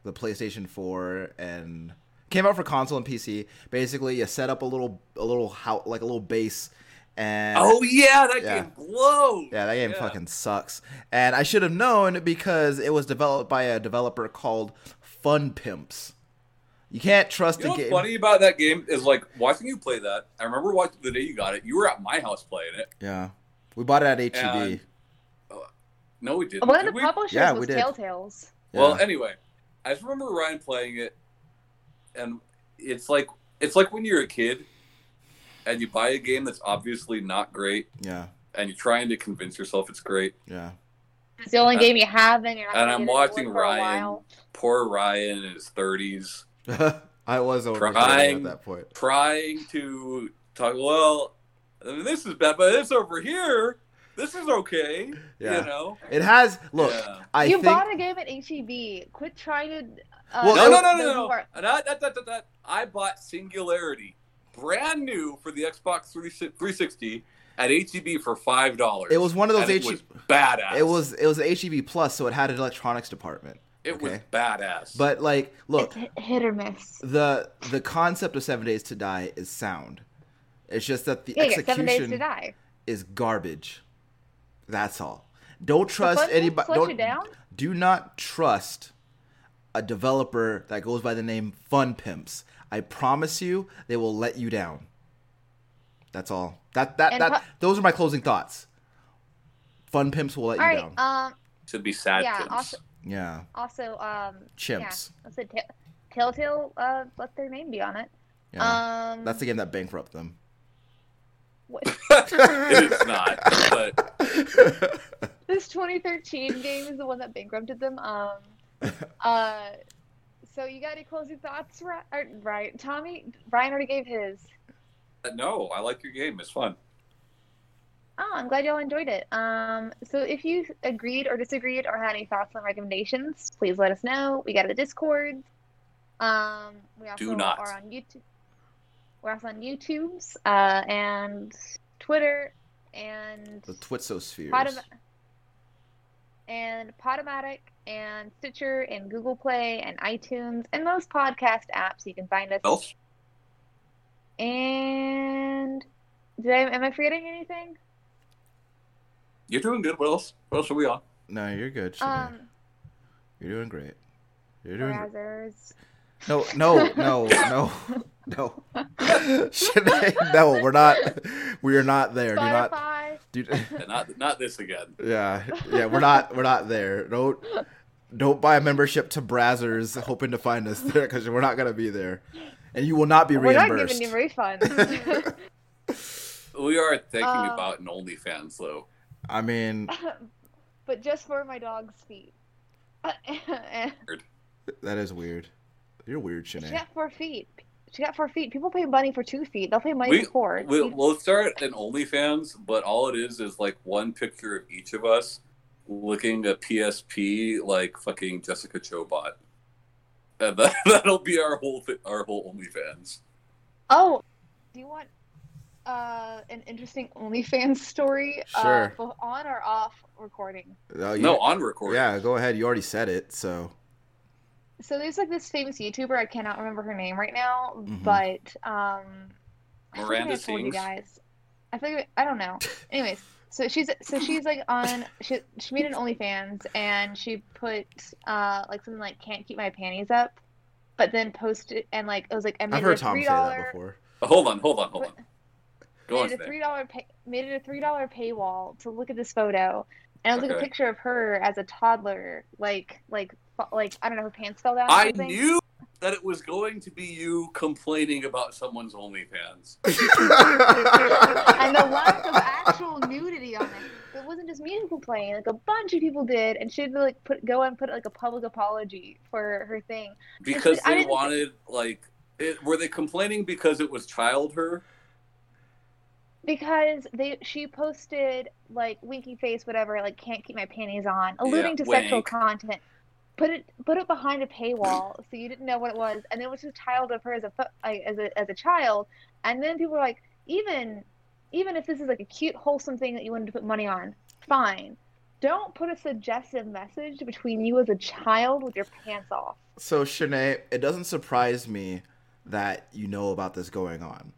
the PlayStation 4 and came out for console and PC. Basically, you set up a little a little house like a little base, and Oh yeah, that Yeah. game blows. yeah, that game Yeah. fucking sucks. And I should have known because it was developed by a developer called Fun Pimps. You can't trust You know a what's game. funny about that game is like watching you play that. I remember watching the day you got it. You were at my house playing it. Yeah, we bought it at HEB. And- uh, No, we didn't. One of did the we? publishers Yeah, we was did. Telltales. Yeah. Well, anyway, I just remember Ryan playing it, and it's like It's like when you're a kid and you buy a game that's obviously not great, Yeah, and you're trying to convince yourself it's great. yeah. It's the only game you have, and you're not And I'm watching it for a Ryan. Poor Ryan in his 30s, I was over Trying- at that point. trying to talk. Well, this is bad, but this over here, this is okay. Yeah. You know. It has look. Yeah. I you think bought a game at HEB. Quit trying to. Uh, Well, No, no, no, those no, no. are- That, that, that, that, that. I bought Singularity, brand new for the Xbox 360 at HEB for five dollars. It was one of those It HEB was badass. it was it was HEB Plus, so it had an electronics department. It was badass. But like, look, it's hit- hit or miss. the the concept of Seven Days to Die is sound. It's just that the Yeah, you get seven days to execution die. is garbage. That's all. Don't trust anybody. Don't down? do not trust a developer that goes by the name Fun Pimps. I promise you, they will let you down. That's all. That that And that. pu- those are my closing thoughts. Fun Pimps will let All you right. down. Um. to be sad. Yeah, pimps. also- yeah, Also. Um. chimps. Yeah. Let's say t- Telltale. Uh. Let their name be on it. Yeah. Um. That's the game that bankrupt them. What- it is not. But this 2013 game is the one that bankrupted them. Um. Uh. So you got any closing thoughts, right? Right. Tommy. Brian already gave his. no, I like your game. It's fun. Oh, I'm glad y'all enjoyed it. Um, so if you agreed or disagreed or had any thoughts and recommendations, please let us know. We got a Discord. Um, we also Do not. are on YouTube. We're also on YouTube's uh, and Twitter and The Twitsospheres. Podom- and Podomatic and Stitcher and Google Play and iTunes and most podcast apps. You can find us. Else? And did I am I forgetting anything? You're doing good. What else? What else are we on? No, you're good. Shanae. Um, you're doing great. You're doing. great. Brazzers. No, no, no, no, no. Shanae, no, we're not. We are not there. Do not. Spotify. Do, not not this again. yeah, yeah, we're not. We're not there. Don't. Don't buy a membership to Brazzers hoping to find us there because we're not gonna be there, and you will not be We're not reimbursed. giving you refunds. We are thinking Um, about an OnlyFans though. I mean, but just for my dog's feet. that is weird. You're weird, she Shanae. got four feet. She got four feet. People pay money for two feet. They'll pay money We, for four. We, we'll start an OnlyFans, but all it is is like one picture of each of us looking at PSP like fucking Jessica Chobot. And that, that'll be our whole thi- our whole OnlyFans. Oh, do you want uh, an interesting OnlyFans story? Sure. Uh, on or off recording? Oh, you- No, on recording. Yeah, go ahead. You already said it, so So there's like this famous YouTuber. I cannot remember her name right now, Mhm. but um, I feel like Miranda I told you guys. I feel like, I don't know. Anyways, so she's so she's like on she she made an OnlyFans and she put uh like something like can't keep my panties up, but then posted and like it was like I made I've heard a Tom three say that before. Hold on, hold on, hold on. Go on, made it a three dollar pay, made it a three dollar paywall to look at this photo, and it was like a picture of her as a toddler, like like fu- like I don't know her pants fell down. I something. knew that it was going to be you complaining about someone's OnlyFans. and the lack of actual nudity on it. It wasn't just me complaining; like a bunch of people did, and she'd like put go and put like a public apology for her thing. Because I they wanted like it, were they complaining because it was child her? Because they she posted like winky face, whatever, like can't keep my panties on, alluding Yeah, to sexual content. Put it put it behind a paywall, so you didn't know what it was, and it was just a child of her as a as a as a child, and then people were like, even even if this is like a cute wholesome thing that you wanted to put money on, fine. Don't put a suggestive message between you as a child with your pants off. so Shanae, it doesn't surprise me that you know about this going on.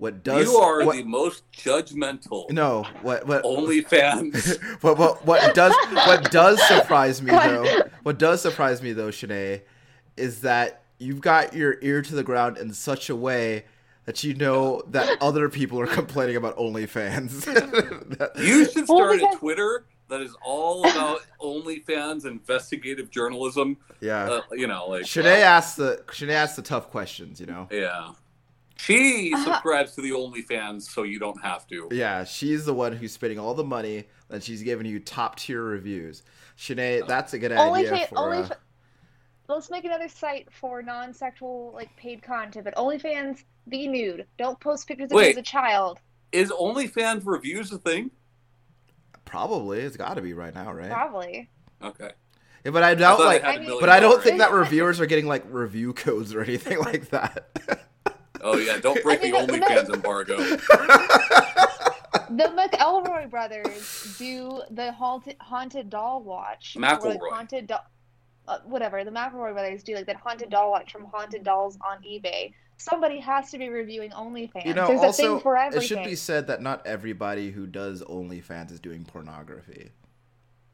What does you are what, the most judgmental no what what OnlyFans. what, what what does what does surprise me though what does surprise me though Shanae is that you've got your ear to the ground in such a way that you know that other people are complaining about OnlyFans. That- You should Well, start a Twitter that is all about OnlyFans investigative journalism. yeah. Uh, you know, like Shanae asks the Shanae asks the tough questions, you know. yeah. She subscribes to the OnlyFans so you don't have to. Yeah, she's the one who's spending all the money, and she's giving you top tier reviews. Shanae, that's a good Only idea fa- for. only uh, fa- Let's make another site for non-sexual like paid content, but OnlyFans be nude. Don't post pictures of you as a child. Is OnlyFans reviews a thing? probably it's got to be right now, right? Probably. Okay. Yeah, but I I doubt thought like, it had a I mean- but I don't think that reviewers are getting like review codes or anything like that. Oh yeah, don't break the I mean, that- OnlyFans embargo. The McElroy brothers do the haunted haunted doll watch. or, like, McElroy. haunted doll. Uh, whatever the McElroy brothers do, like that haunted doll watch from Haunted Dolls on eBay. Somebody has to be reviewing OnlyFans. you know, There's a also thing for it should be said that not everybody who does OnlyFans is doing pornography.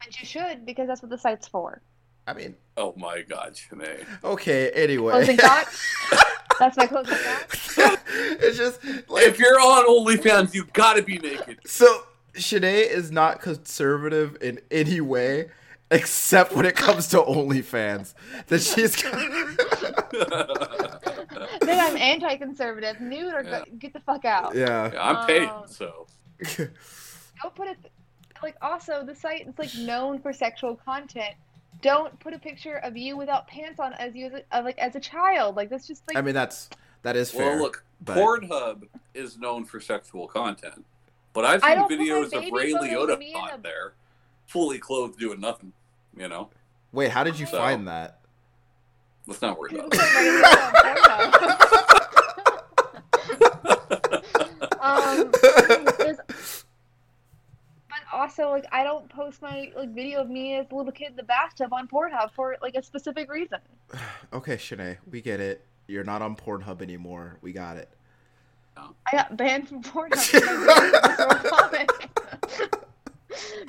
And you should because that's what the site's for. I mean, Oh my god, Shanae. okay. Anyway, Closing thought. that's my closing thought. it's just like If you're on OnlyFans, you gotta be naked. So Shanae is not conservative in any way, except when it comes to OnlyFans. That she's then I'm anti-conservative. Nude or Yeah. get the fuck out. yeah. Yeah, I'm paid, Um, so Don't put it like also the site is like known for sexual content. Don't put a picture of you without pants on as you as a, uh, like as a child. Like that's just like I mean that's that is fair. well look, but- Pornhub is known for sexual content. But I've seen don't put my videos of baby Ray photos Liotta of me in on a- there, fully clothed doing nothing. You know? Wait, how did you So- find that? Let's not worry about it. my photos on Pornhub. um, there's- but also like I don't post my like video of me as a little kid in the bathtub on Pornhub for like a specific reason. Okay, Shanae, we get it. You're not on Pornhub anymore. We got it. I got banned from Pornhub for my videos were comic.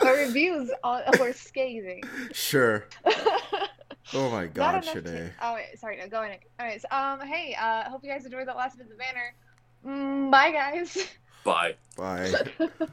My reviews on, were scathing. Sure. Oh my Not god, enough to- Shanae. Oh wait, sorry, no, go on. All right, so, um, hey, uh, hope you guys enjoyed that last bit of the banner. Mm, bye, guys. Bye. Bye.